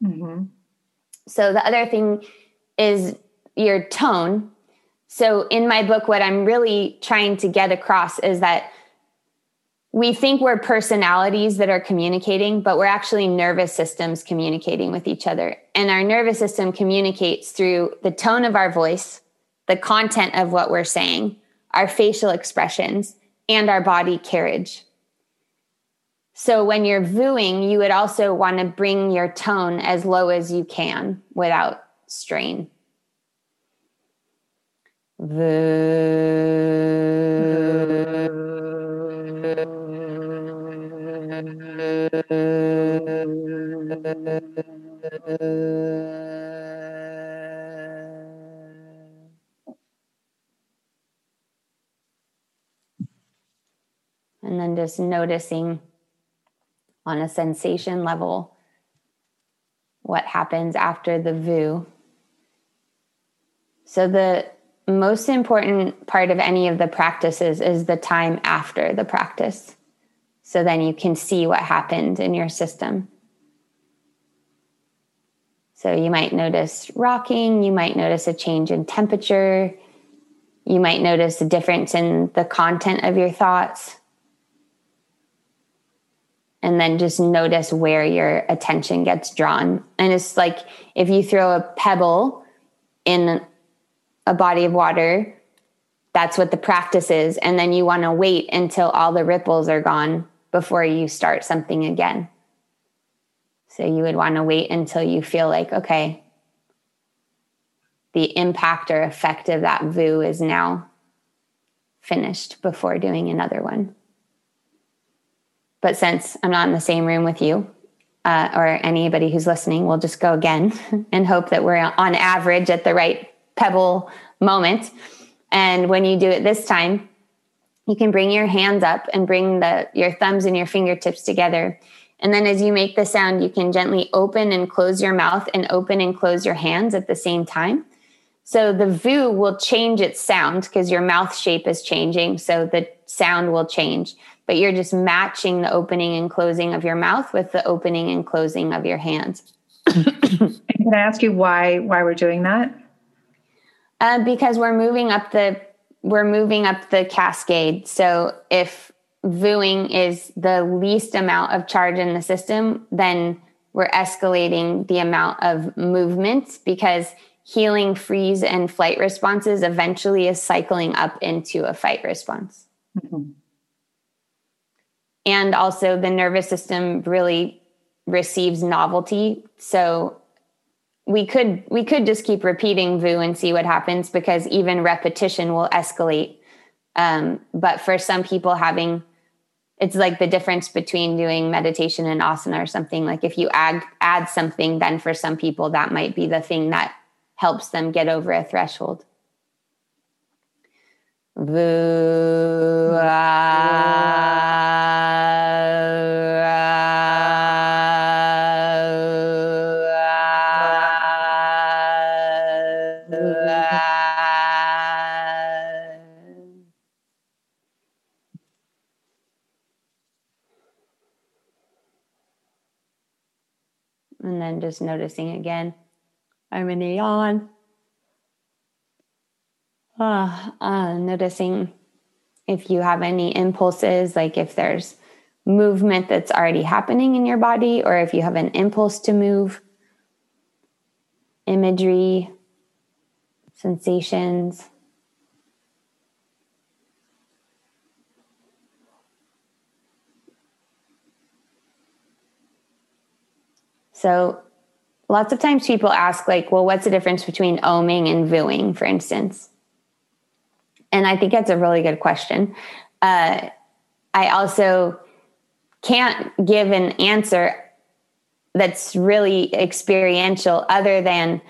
Mm-hmm. So the other thing is your tone. So in my book, what I'm really trying to get across is that we think we're personalities that are communicating, but we're actually nervous systems communicating with each other. And our nervous system communicates through the tone of our voice, the content of what we're saying, our facial expressions, and our body carriage. So when you're vooing, you would also want to bring your tone as low as you can without strain. And then just noticing on a sensation level what happens after the voo. So, the most important part of any of the practices is the time after the practice. So then you can see what happened in your system. So you might notice rocking, you might notice a change in temperature, you might notice a difference in the content of your thoughts and then just notice where your attention gets drawn. And it's like if you throw a pebble in a body of water, that's what the practice is. And then you want to wait until all the ripples are gone before you start something again. So you would want to wait until you feel like, okay, the impact or effect of that voo is now finished before doing another one. But since I'm not in the same room with you uh, or anybody who's listening, we'll just go again <laughs> and hope that we're on average at the right pebble moment. And when you do it this time, you can bring your hands up and bring the your thumbs and your fingertips together. And then as you make the sound, you can gently open and close your mouth and open and close your hands at the same time. So the voo will change its sound because your mouth shape is changing. So the sound will change but you're just matching the opening and closing of your mouth with the opening and closing of your hands. <coughs> can I ask you why why we're doing that? Uh, because we're moving up the we're moving up the cascade. So if vooing is the least amount of charge in the system, then we're escalating the amount of movements because healing, freeze, and flight responses eventually is cycling up into a fight response. Mm-hmm and also the nervous system really receives novelty so we could we could just keep repeating voo and see what happens because even repetition will escalate. Um, but for some people having it's like the difference between doing meditation and asana or something. Like if you add add something then for some people that might be the thing that helps them get over a threshold. Voo just noticing again. I'm in a yawn. Uh, uh, noticing if you have any impulses, like if there's movement that's already happening in your body, or if you have an impulse to move, imagery, sensations. So lots of times people ask like well what's the difference between oming and vooing for instance? And i think that's a really good question. Uh, i also can't give an answer that's really experiential other than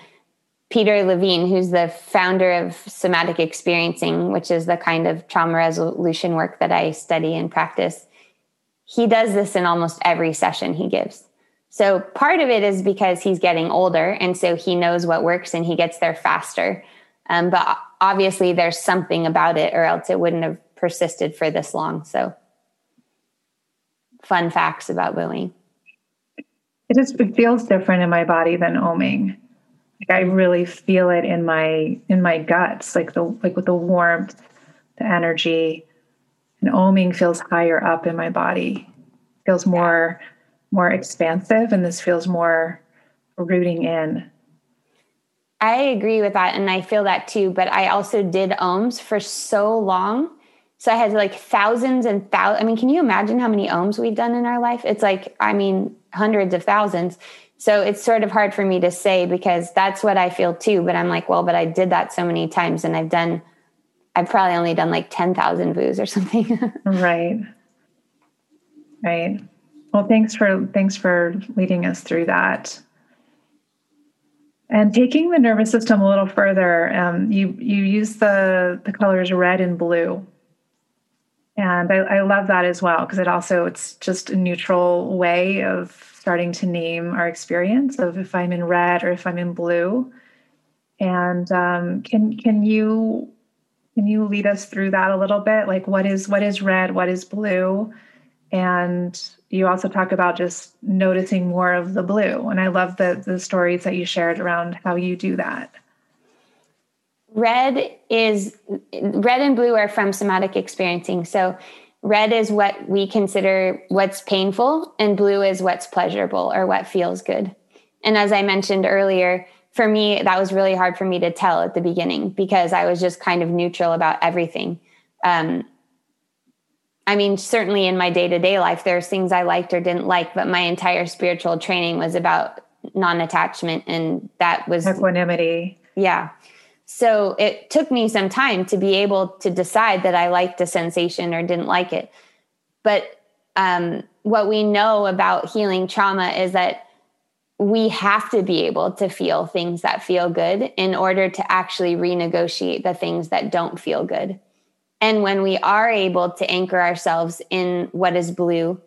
peter levine who's the founder of somatic experiencing which is the kind of trauma resolution work that i study and practice. He does this in almost every session he gives so part of it is because he's getting older, and so he knows what works and he gets there faster. Um, but obviously, there's something about it, or else it wouldn't have persisted for this long. So, fun facts about vooing. It just it feels different in my body than oming. Like I really feel it in my in my guts, like the like with the warmth, the energy. And oming feels higher up in my body. Feels more more expansive and this feels more rooting in. I agree with that and I feel that too, but I also did ohms for so long. So I had like thousands and thousands. I mean, can you imagine how many ohms we've done in our life? It's like, I mean, hundreds of thousands. So it's sort of hard for me to say because that's what I feel too. But I'm like, well, but I did that so many times and I've done, I've probably only done like 10,000 VOOs or something. <laughs> right. Right. Well, thanks for, thanks for leading us through that. And taking the nervous system a little further, um, you you use the the colors red and blue, and I, I love that as well because it also it's just a neutral way of starting to name our experience of if I'm in red or if I'm in blue. And um, can can you can you lead us through that a little bit? Like what is what is red, what is blue, and you also talk about just noticing more of the blue. And I love the the stories that you shared around how you do that. Red is red and blue are from somatic experiencing. So red is what we consider what's painful and blue is what's pleasurable or what feels good. And as I mentioned earlier, for me that was really hard for me to tell at the beginning because I was just kind of neutral about everything. Um, I mean, certainly in my day to day life, there's things I liked or didn't like, but my entire spiritual training was about non attachment. And that was equanimity. Yeah. So it took me some time to be able to decide that I liked a sensation or didn't like it. But um, what we know about healing trauma is that we have to be able to feel things that feel good in order to actually renegotiate the things that don't feel good. And when we are able to anchor ourselves in what is blue,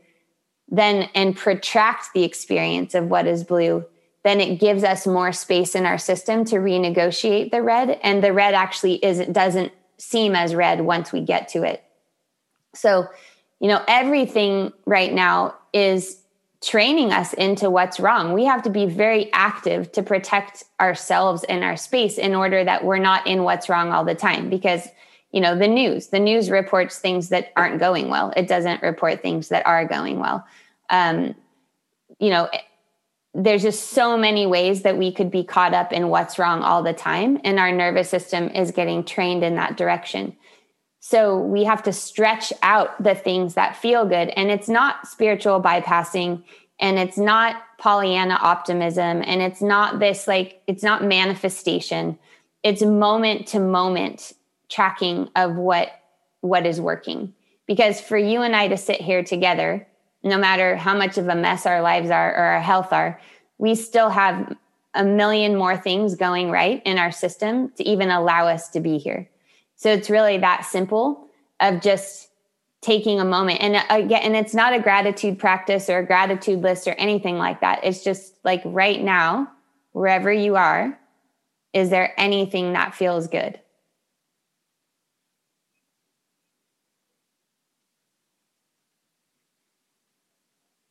then and protract the experience of what is blue, then it gives us more space in our system to renegotiate the red. And the red actually is doesn't seem as red once we get to it. So, you know, everything right now is training us into what's wrong. We have to be very active to protect ourselves and our space in order that we're not in what's wrong all the time because you know the news. The news reports things that aren't going well. It doesn't report things that are going well. Um, you know there's just so many ways that we could be caught up in what's wrong all the time and our nervous system is getting trained in that direction. So we have to stretch out the things that feel good and it's not spiritual bypassing and it's not pollyanna optimism and it's not this like it's not manifestation. It's moment to moment tracking of what what is working. Because for you and I to sit here together no matter how much of a mess our lives are or our health are we still have a million more things going right in our system to even allow us to be here. So it's really that simple of just taking a moment. And uh, again and it's not a gratitude practice or a gratitude list or anything like that. It's just like right now wherever you are is there anything that feels good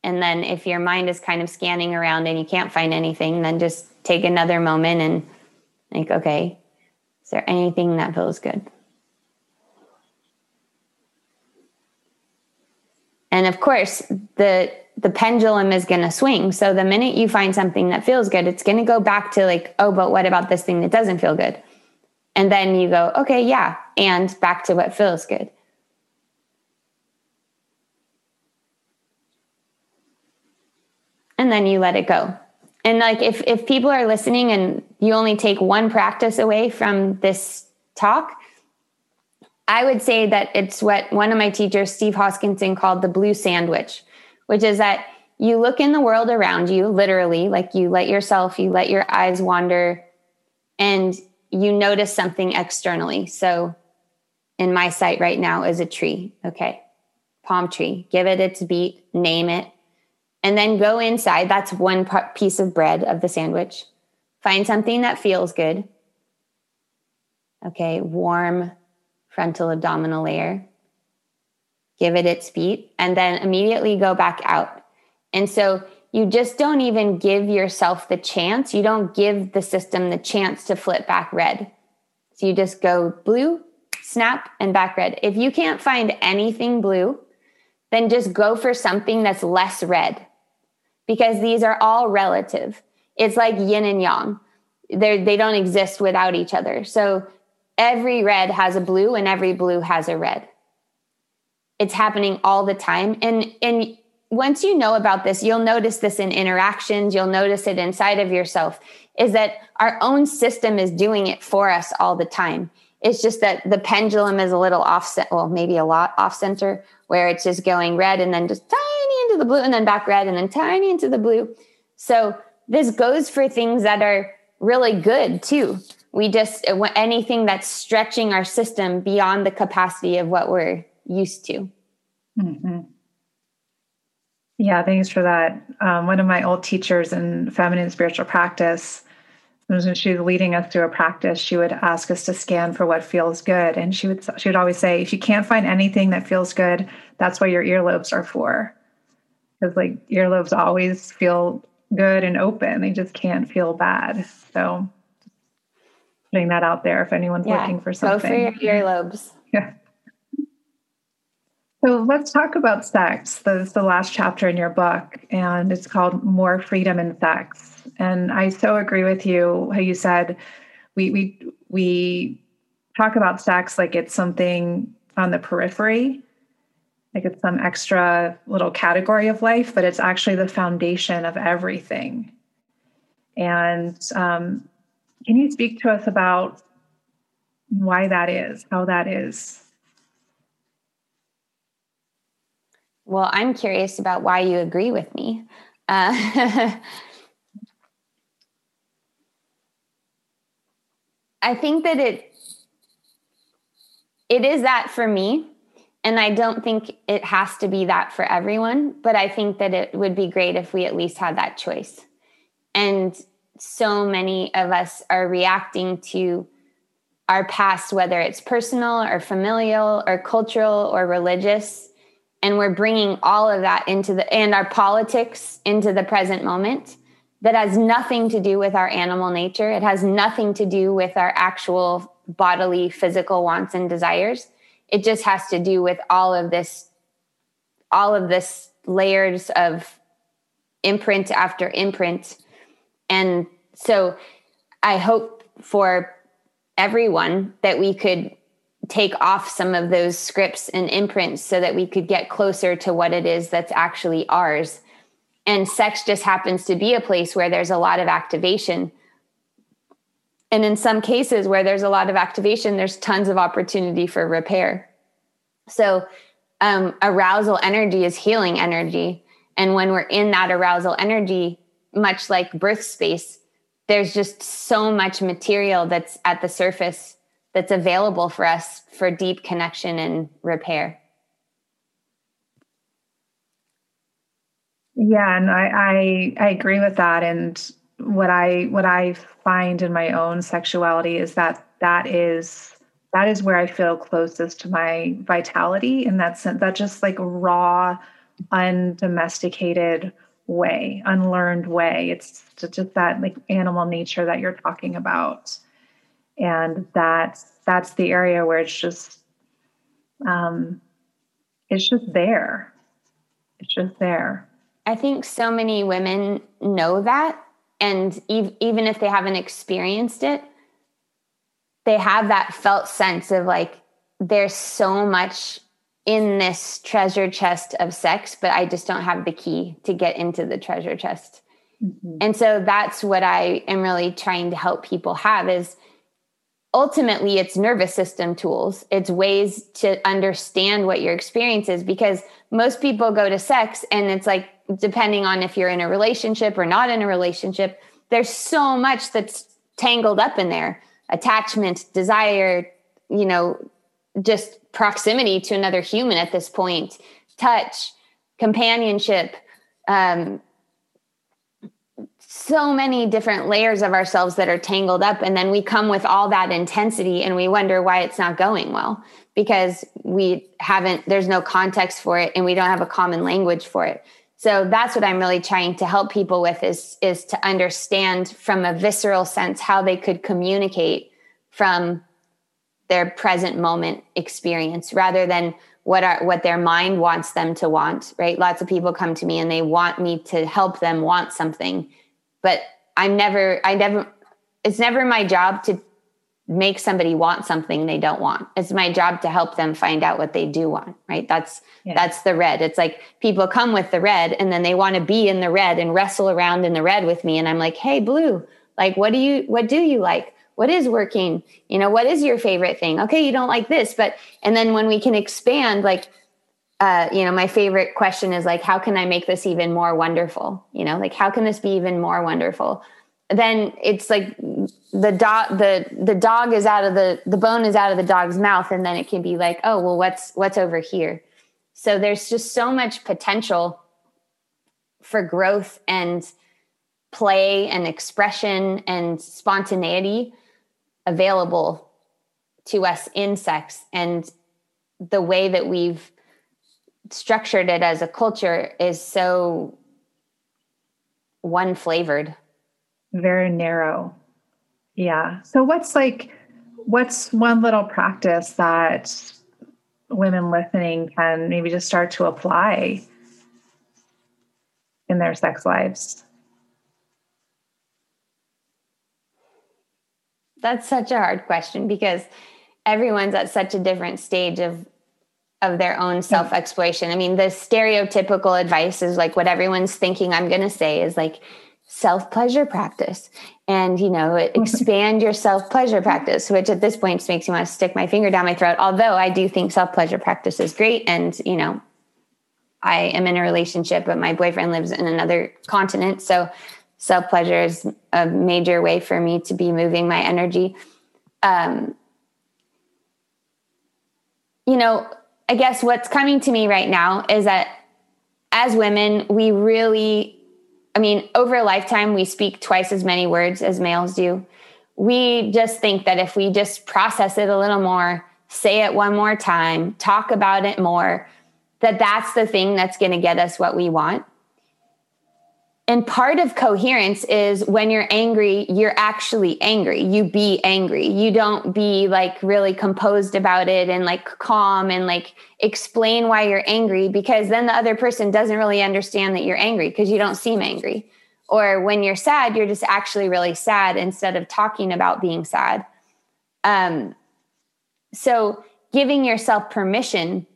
And then if your mind is kind of scanning around and you can't find anything, then just take another moment and think, okay, is there anything that feels good? And of course, the the pendulum is going to swing. So the minute you find something that feels good, it's going to go back to like, oh, but what about this thing that doesn't feel good? And then you go, okay, yeah, and back to what feels good. And then you let it go. And like if if people are listening and you only take one practice away from this talk, I would say that it's what one of my teachers, Steve Hoskinson, called the blue sandwich, which is that you look in the world around you, literally, like you let yourself, you let your eyes wander, and you notice something externally. So in my sight right now is a tree. Okay. Palm tree. Give it its beat, name it, and then go inside. That's one piece of bread of the sandwich. Find something that feels good. Okay, warm frontal abdominal layer. Give it its feet, and then immediately go back out. And so you just don't even give yourself the chance. You don't give the system the chance to flip back red. So you just go blue, snap, and back red. If you can't find anything blue, then just go for something that's less red because these are all relative. It's like yin and yang. They're, they don't exist without each other. So every red has a blue and every blue has a red. It's happening all the time. And, and once you know about this, you'll notice this in interactions, you'll notice it inside of yourself, is that our own system is doing it for us all the time. It's just that the pendulum is a little offset, well, maybe a lot off center, where it's just going red and then just tiny into the blue and then back red and then tiny into the blue. So this goes for things that are really good too. We just, anything that's stretching our system beyond the capacity of what we're used to. Mm-hmm. Yeah, thanks for that. Um, one of my old teachers in feminine spiritual practice, when she was leading us through a practice, she would ask us to scan for what feels good, and she would she would always say, if you can't find anything that feels good, that's what your earlobes are for, because like earlobes always feel good and open; they just can't feel bad. So, putting that out there if anyone's yeah, looking for something, go for your earlobes. Yeah. So let's talk about sex. That's the last chapter in your book, and it's called More Freedom in Sex. And I so agree with you how you said we we we talk about sex like it's something on the periphery, like it's some extra little category of life, but it's actually the foundation of everything. And um, can you speak to us about why that is, how that is? Well, I'm curious about why you agree with me. Uh, <laughs> I think that it it is that for me and I don't think it has to be that for everyone, but I think that it would be great if we at least had that choice. And so many of us are reacting to our past whether it's personal or familial or cultural or religious and we're bringing all of that into the and our politics into the present moment that has nothing to do with our animal nature. It has nothing to do with our actual bodily physical wants and desires. It just has to do with all of this all of this layers of imprint after imprint. And so i hope for everyone that we could take off some of those scripts and imprints so that we could get closer to what it is that's actually ours. And sex just happens to be a place where there's a lot of activation. And in some cases where there's a lot of activation, there's tons of opportunity for repair. So, um, arousal energy is healing energy. And when we're in that arousal energy, much like birth space, there's just so much material that's at the surface that's available for us for deep connection and repair. Yeah, and I, I I agree with that. And what I what I find in my own sexuality is that that is that is where I feel closest to my vitality, and that's that just like raw, undomesticated way, unlearned way. It's just that like animal nature that you're talking about and that's that's the area where it's just um, it's just there it's just there i think so many women know that and ev- even if they haven't experienced it they have that felt sense of like there's so much in this treasure chest of sex but i just don't have the key to get into the treasure chest mm-hmm. and so that's what i am really trying to help people have is ultimately it's nervous system tools it's ways to understand what your experience is because most people go to sex and it's like depending on if you're in a relationship or not in a relationship there's so much that's tangled up in there. Attachment desire you know just proximity to another human at this point touch companionship um, so many different layers of ourselves that are tangled up. And then we come with all that intensity and we wonder why it's not going well because we haven't there's no context for it and we don't have a common language for it so that's what i'm really trying to help people with is is to understand from a visceral sense how they could communicate from their present moment experience rather than what are what their mind wants them to want right? Lots of people come to me and they want me to help them want something but i'm never i never it's never my job to make somebody want something they don't want. It's my job to help them find out what they do want, right? That's yeah. that's the red. It's like people come with the red and then they want to be in the red and wrestle around in the red with me and I'm like, "Hey, blue, like what do you what do you like? What is working? You know, what is your favorite thing? Okay, you don't like this, but and then when we can expand like uh, you know, my favorite question is like, how can I make this even more wonderful? You know, like, how can this be even more wonderful? Then it's like the dog the the dog is out of the the bone is out of the dog's mouth and then it can be like oh well what's what's over here? So there's just so much potential for growth and play and expression and spontaneity available to us in sex and the way that we've structured it as a culture is so one flavored very narrow. Yeah. So what's like what's one little practice that women listening can maybe just start to apply in their sex lives? That's such a hard question because everyone's at such a different stage of of their own self exploration. I mean, the stereotypical advice is like what everyone's thinking I'm going to say is like self pleasure practice and you know <laughs> expand your self pleasure practice which at this point makes me want to stick my finger down my throat. Although i do think self pleasure practice is great and you know i am in a relationship but my boyfriend lives in another continent. So self pleasure is a major way for me to be moving my energy. Um, you know i guess what's coming to me right now is that as women we really I mean, over a lifetime, we speak twice as many words as males do. We just think that if we just process it a little more, say it one more time, talk about it more, that that's the thing that's going to get us what we want. And part of coherence is when you're angry, you're actually angry. You be angry. You don't be like really composed about it and like calm and like explain why you're angry because then the other person doesn't really understand that you're angry because you don't seem angry. Or when you're sad, you're just actually really sad instead of talking about being sad. Um, so giving yourself permission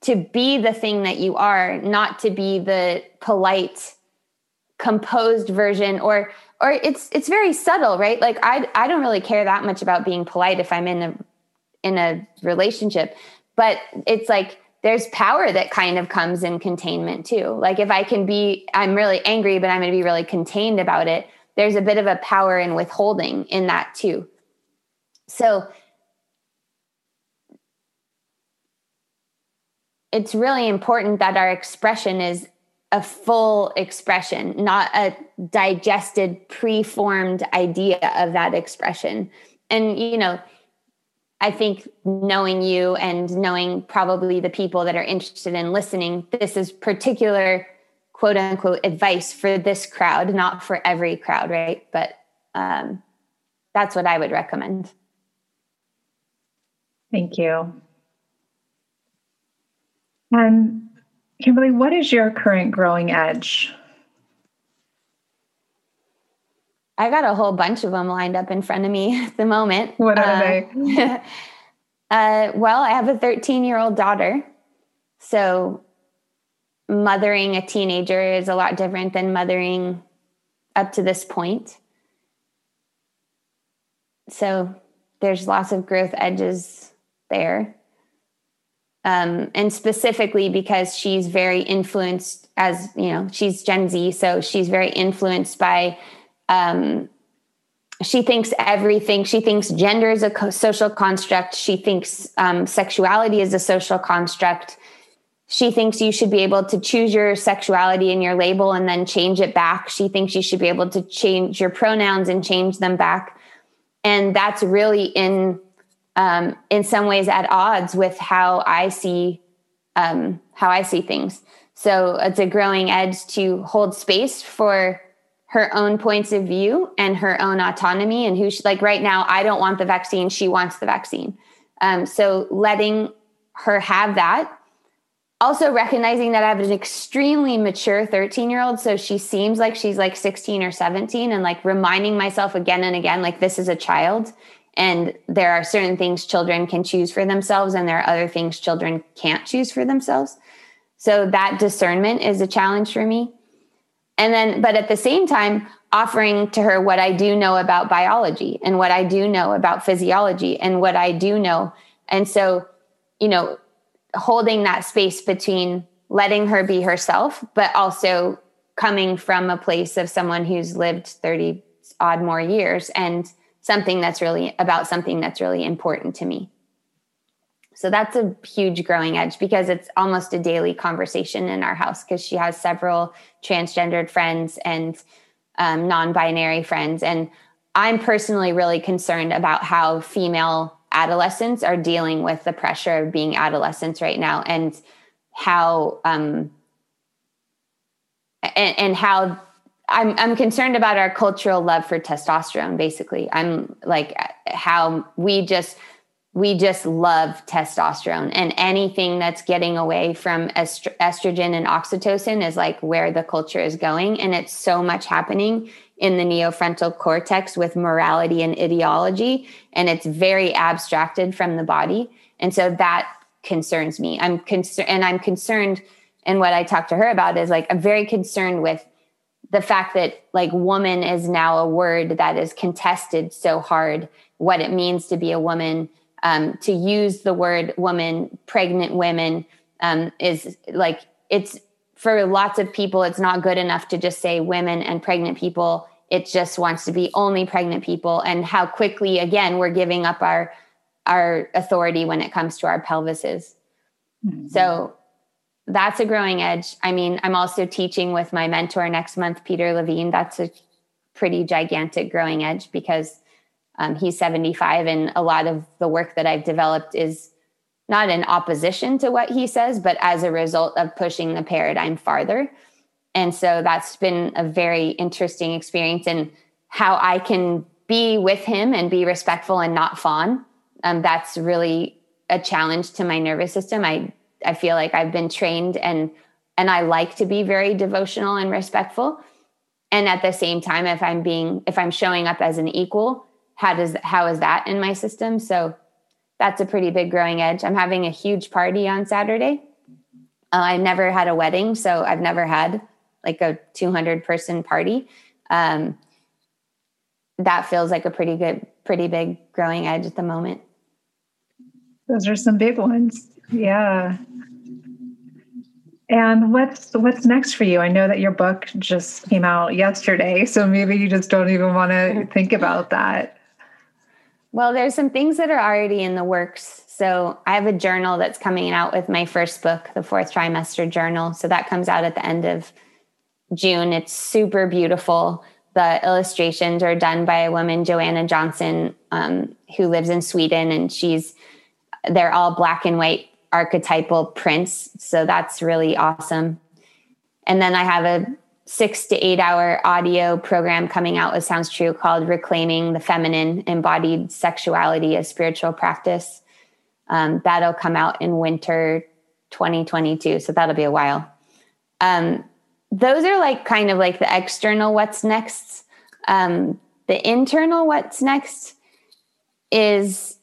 to be the thing that you are, not to be the polite composed version or or it's it's very subtle right? Like i i don't really care that much about being polite if i'm in a in a relationship but it's like there's power that kind of comes in containment too. Like if i can be i'm really angry but i'm going to be really contained about it there's a bit of a power in withholding in that too. So it's really important that our expression is a full expression, not a digested, preformed idea of that expression. And, you know, I think knowing you and knowing probably the people that are interested in listening, this is particular quote unquote advice for this crowd, not for every crowd, right? But um, that's what I would recommend. Thank you. And Kimberly, what is your current growing edge? I got a whole bunch of them lined up in front of me <laughs> at the moment. What are uh, they? <laughs> uh, well, I have a 13 year old daughter. So mothering a teenager is a lot different than mothering up to this point. So there's lots of growth edges there um, and specifically because she's very influenced as you know she's gen z so she's very influenced by um, she thinks everything she thinks gender is a co- social construct. She thinks um, sexuality is a social construct. She thinks you should be able to choose your sexuality and your label and then change it back. She thinks you should be able to change your pronouns and change them back. And that's really in um, in some ways at odds with how I see um, how I see things. So it's a growing edge to hold space for her own points of view and her own autonomy and who she, like right now i don't want the vaccine she wants the vaccine um, so letting her have that also recognizing that i have an extremely mature 13 year old so she seems like she's like 16 or 17 and like reminding myself again and again like this is a child and there are certain things children can choose for themselves and there are other things children can't choose for themselves so that discernment is a challenge for me and then, but at the same time, offering to her what I do know about biology and what I do know about physiology and what I do know. And so, you know, holding that space between letting her be herself, but also coming from a place of someone who's lived 30 odd more years and something that's really about something that's really important to me. So that's a huge growing edge because it's almost a daily conversation in our house because she has several transgendered friends and um, non binary friends. And I'm personally really concerned about how female adolescents are dealing with the pressure of being adolescents right now and how, um, and, and how I'm, I'm concerned about our cultural love for testosterone, basically. I'm like, how we just, we just love testosterone. And anything that's getting away from est- estrogen and oxytocin is like where the culture is going. And it's so much happening in the neofrontal cortex with morality and ideology. And it's very abstracted from the body. And so that concerns me. I'm concerned and i'm concerned and what i talk to her about is like i'm very concerned with the fact that like woman is now a word that is contested so hard what it means to be a woman um, to use the word woman, pregnant women um, is like it's for lots of people, it's not good enough to just say women and pregnant people. It just wants to be only pregnant people, and how quickly again we're giving up our our authority when it comes to our pelvises. Mm-hmm. So that's a growing edge. I mean, I'm also teaching with my mentor next month, Peter Levine. That's a pretty gigantic growing edge because um, he's 75, and a lot of the work that I've developed is not in opposition to what he says, but as a result of pushing the paradigm farther. And so that's been a very interesting experience and how I can be with him and be respectful and not fawn. Um, that's really a challenge to my nervous system. I I feel like I've been trained and and I like to be very devotional and respectful. And at the same time, if I'm being if I'm showing up as an equal, how does how is that in my system? So that's a pretty big growing edge. I'm having a huge party on saturday. Uh, i never had a wedding so i've never had like a 200 person party. Um, that feels like a pretty good pretty big growing edge at the moment. Those are some big ones yeah and what's what's next for you? I know that your book just came out yesterday, so maybe you just don't even want to <laughs> think about that. Well, there's some things that are already in the works. So I have a journal that's coming out with my first book, the fourth trimester journal. So that comes out at the end of June. It's super beautiful. The illustrations are done by a woman, Joanna Johnson, um, who lives in Sweden, and she's they're all black and white archetypal prints. So that's really awesome. And then I have a six to eight hour audio program coming out with Sounds True called Reclaiming the Feminine Embodied Sexuality as Spiritual Practice. Um, that'll come out in winter 2022. So that'll be a while. Um, those are like kind of like the external what's next. Um, the internal what's next is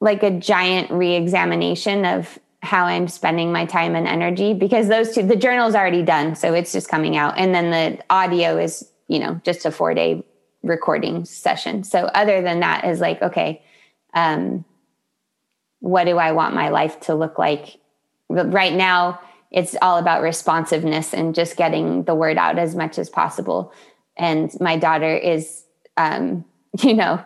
like a giant re examination of how I'm spending my time and energy because those two, the journal's already done. So it's just coming out. And then the audio is, you know, just a four day recording session. So other than that is like, okay, um, what do I want my life to look like? Right now, it's all about responsiveness and just getting the word out as much as possible. And my daughter is, um, <laughs> you know,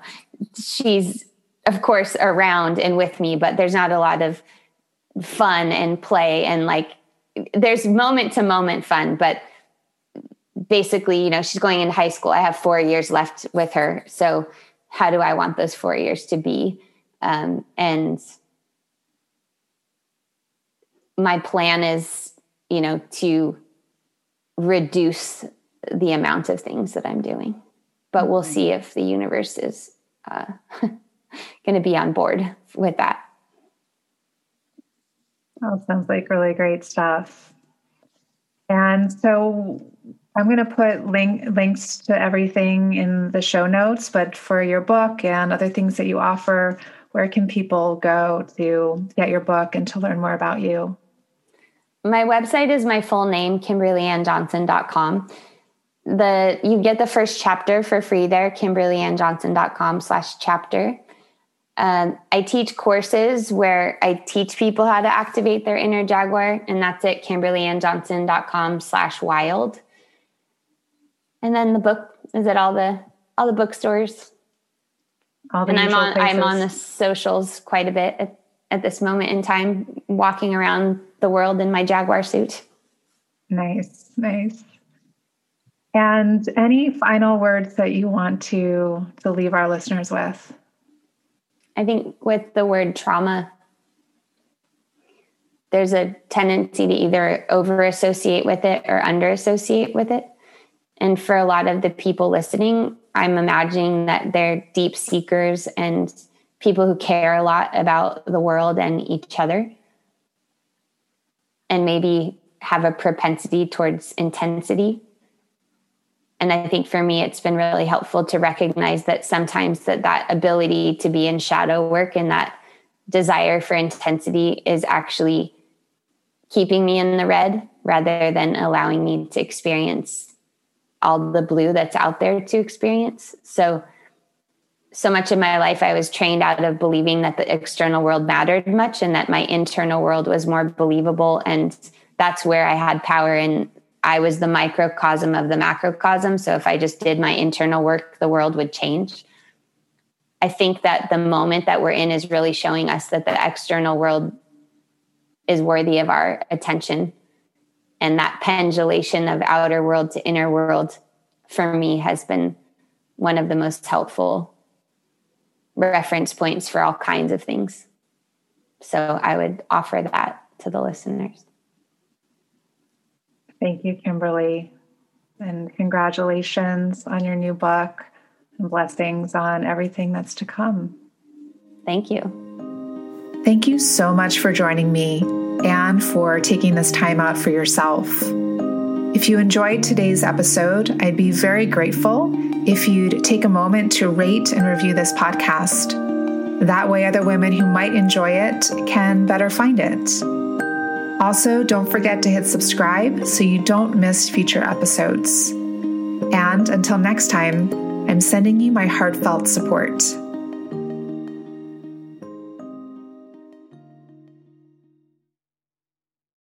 she's of course around and with me, but there's not a lot of fun and play and like there's moment to moment fun but basically you know she's going into high school i have four years left with her so how do i want those four years to be um, and my plan is you know, to reduce the amount of things that I'm doing. But we'll mm-hmm. see if the universe is uh, <laughs> going to be on board with that. Oh, sounds like really great stuff. And so I'm going to put link, links to everything in the show notes, but for your book and other things that you offer, where can people go to get your book and to learn more about you? My website is my full name, kimberlyannjohnson.com. The you get the first chapter for free there, kimberlyannjohnson.com slash chapter. Um, I teach courses where I teach people how to activate their inner jaguar, and that's at kimberlyannjohnson.com slash wild. And then the book is at all the all the bookstores. All the and I'm on places. I'm on the socials quite a bit at, at this moment in time, walking around the world in my jaguar suit. Nice, nice. And any final words that you want to to leave our listeners with? I think with the word trauma, there's a tendency to either over associate with it or under associate with it. And for a lot of the people listening, I'm imagining that they're deep seekers and people who care a lot about the world and each other. And maybe have a propensity towards intensity and i think for me it's been really helpful to recognize that sometimes that that ability to be in shadow work and that desire for intensity is actually keeping me in the red rather than allowing me to experience all the blue that's out there to experience. So so much of my life i was trained out of believing that the external world mattered much and that my internal world was more believable. And that's where i had power and I was the microcosm of the macrocosm. So if I just did my internal work, the world would change. I think that the moment that we're in is really showing us that the external world is worthy of our attention. And that pendulation of outer world to inner world for me has been one of the most helpful reference points for all kinds of things. So I would offer that to the listeners. Thank you, Kimberly. And congratulations on your new book and blessings on everything that's to come. Thank you. Thank you so much for joining me and for taking this time out for yourself. If you enjoyed today's episode, I'd be very grateful if you'd take a moment to rate and review this podcast. That way, other women who might enjoy it can better find it. Also, don't forget to hit subscribe so you don't miss future episodes. And until next time, I'm sending you my heartfelt support.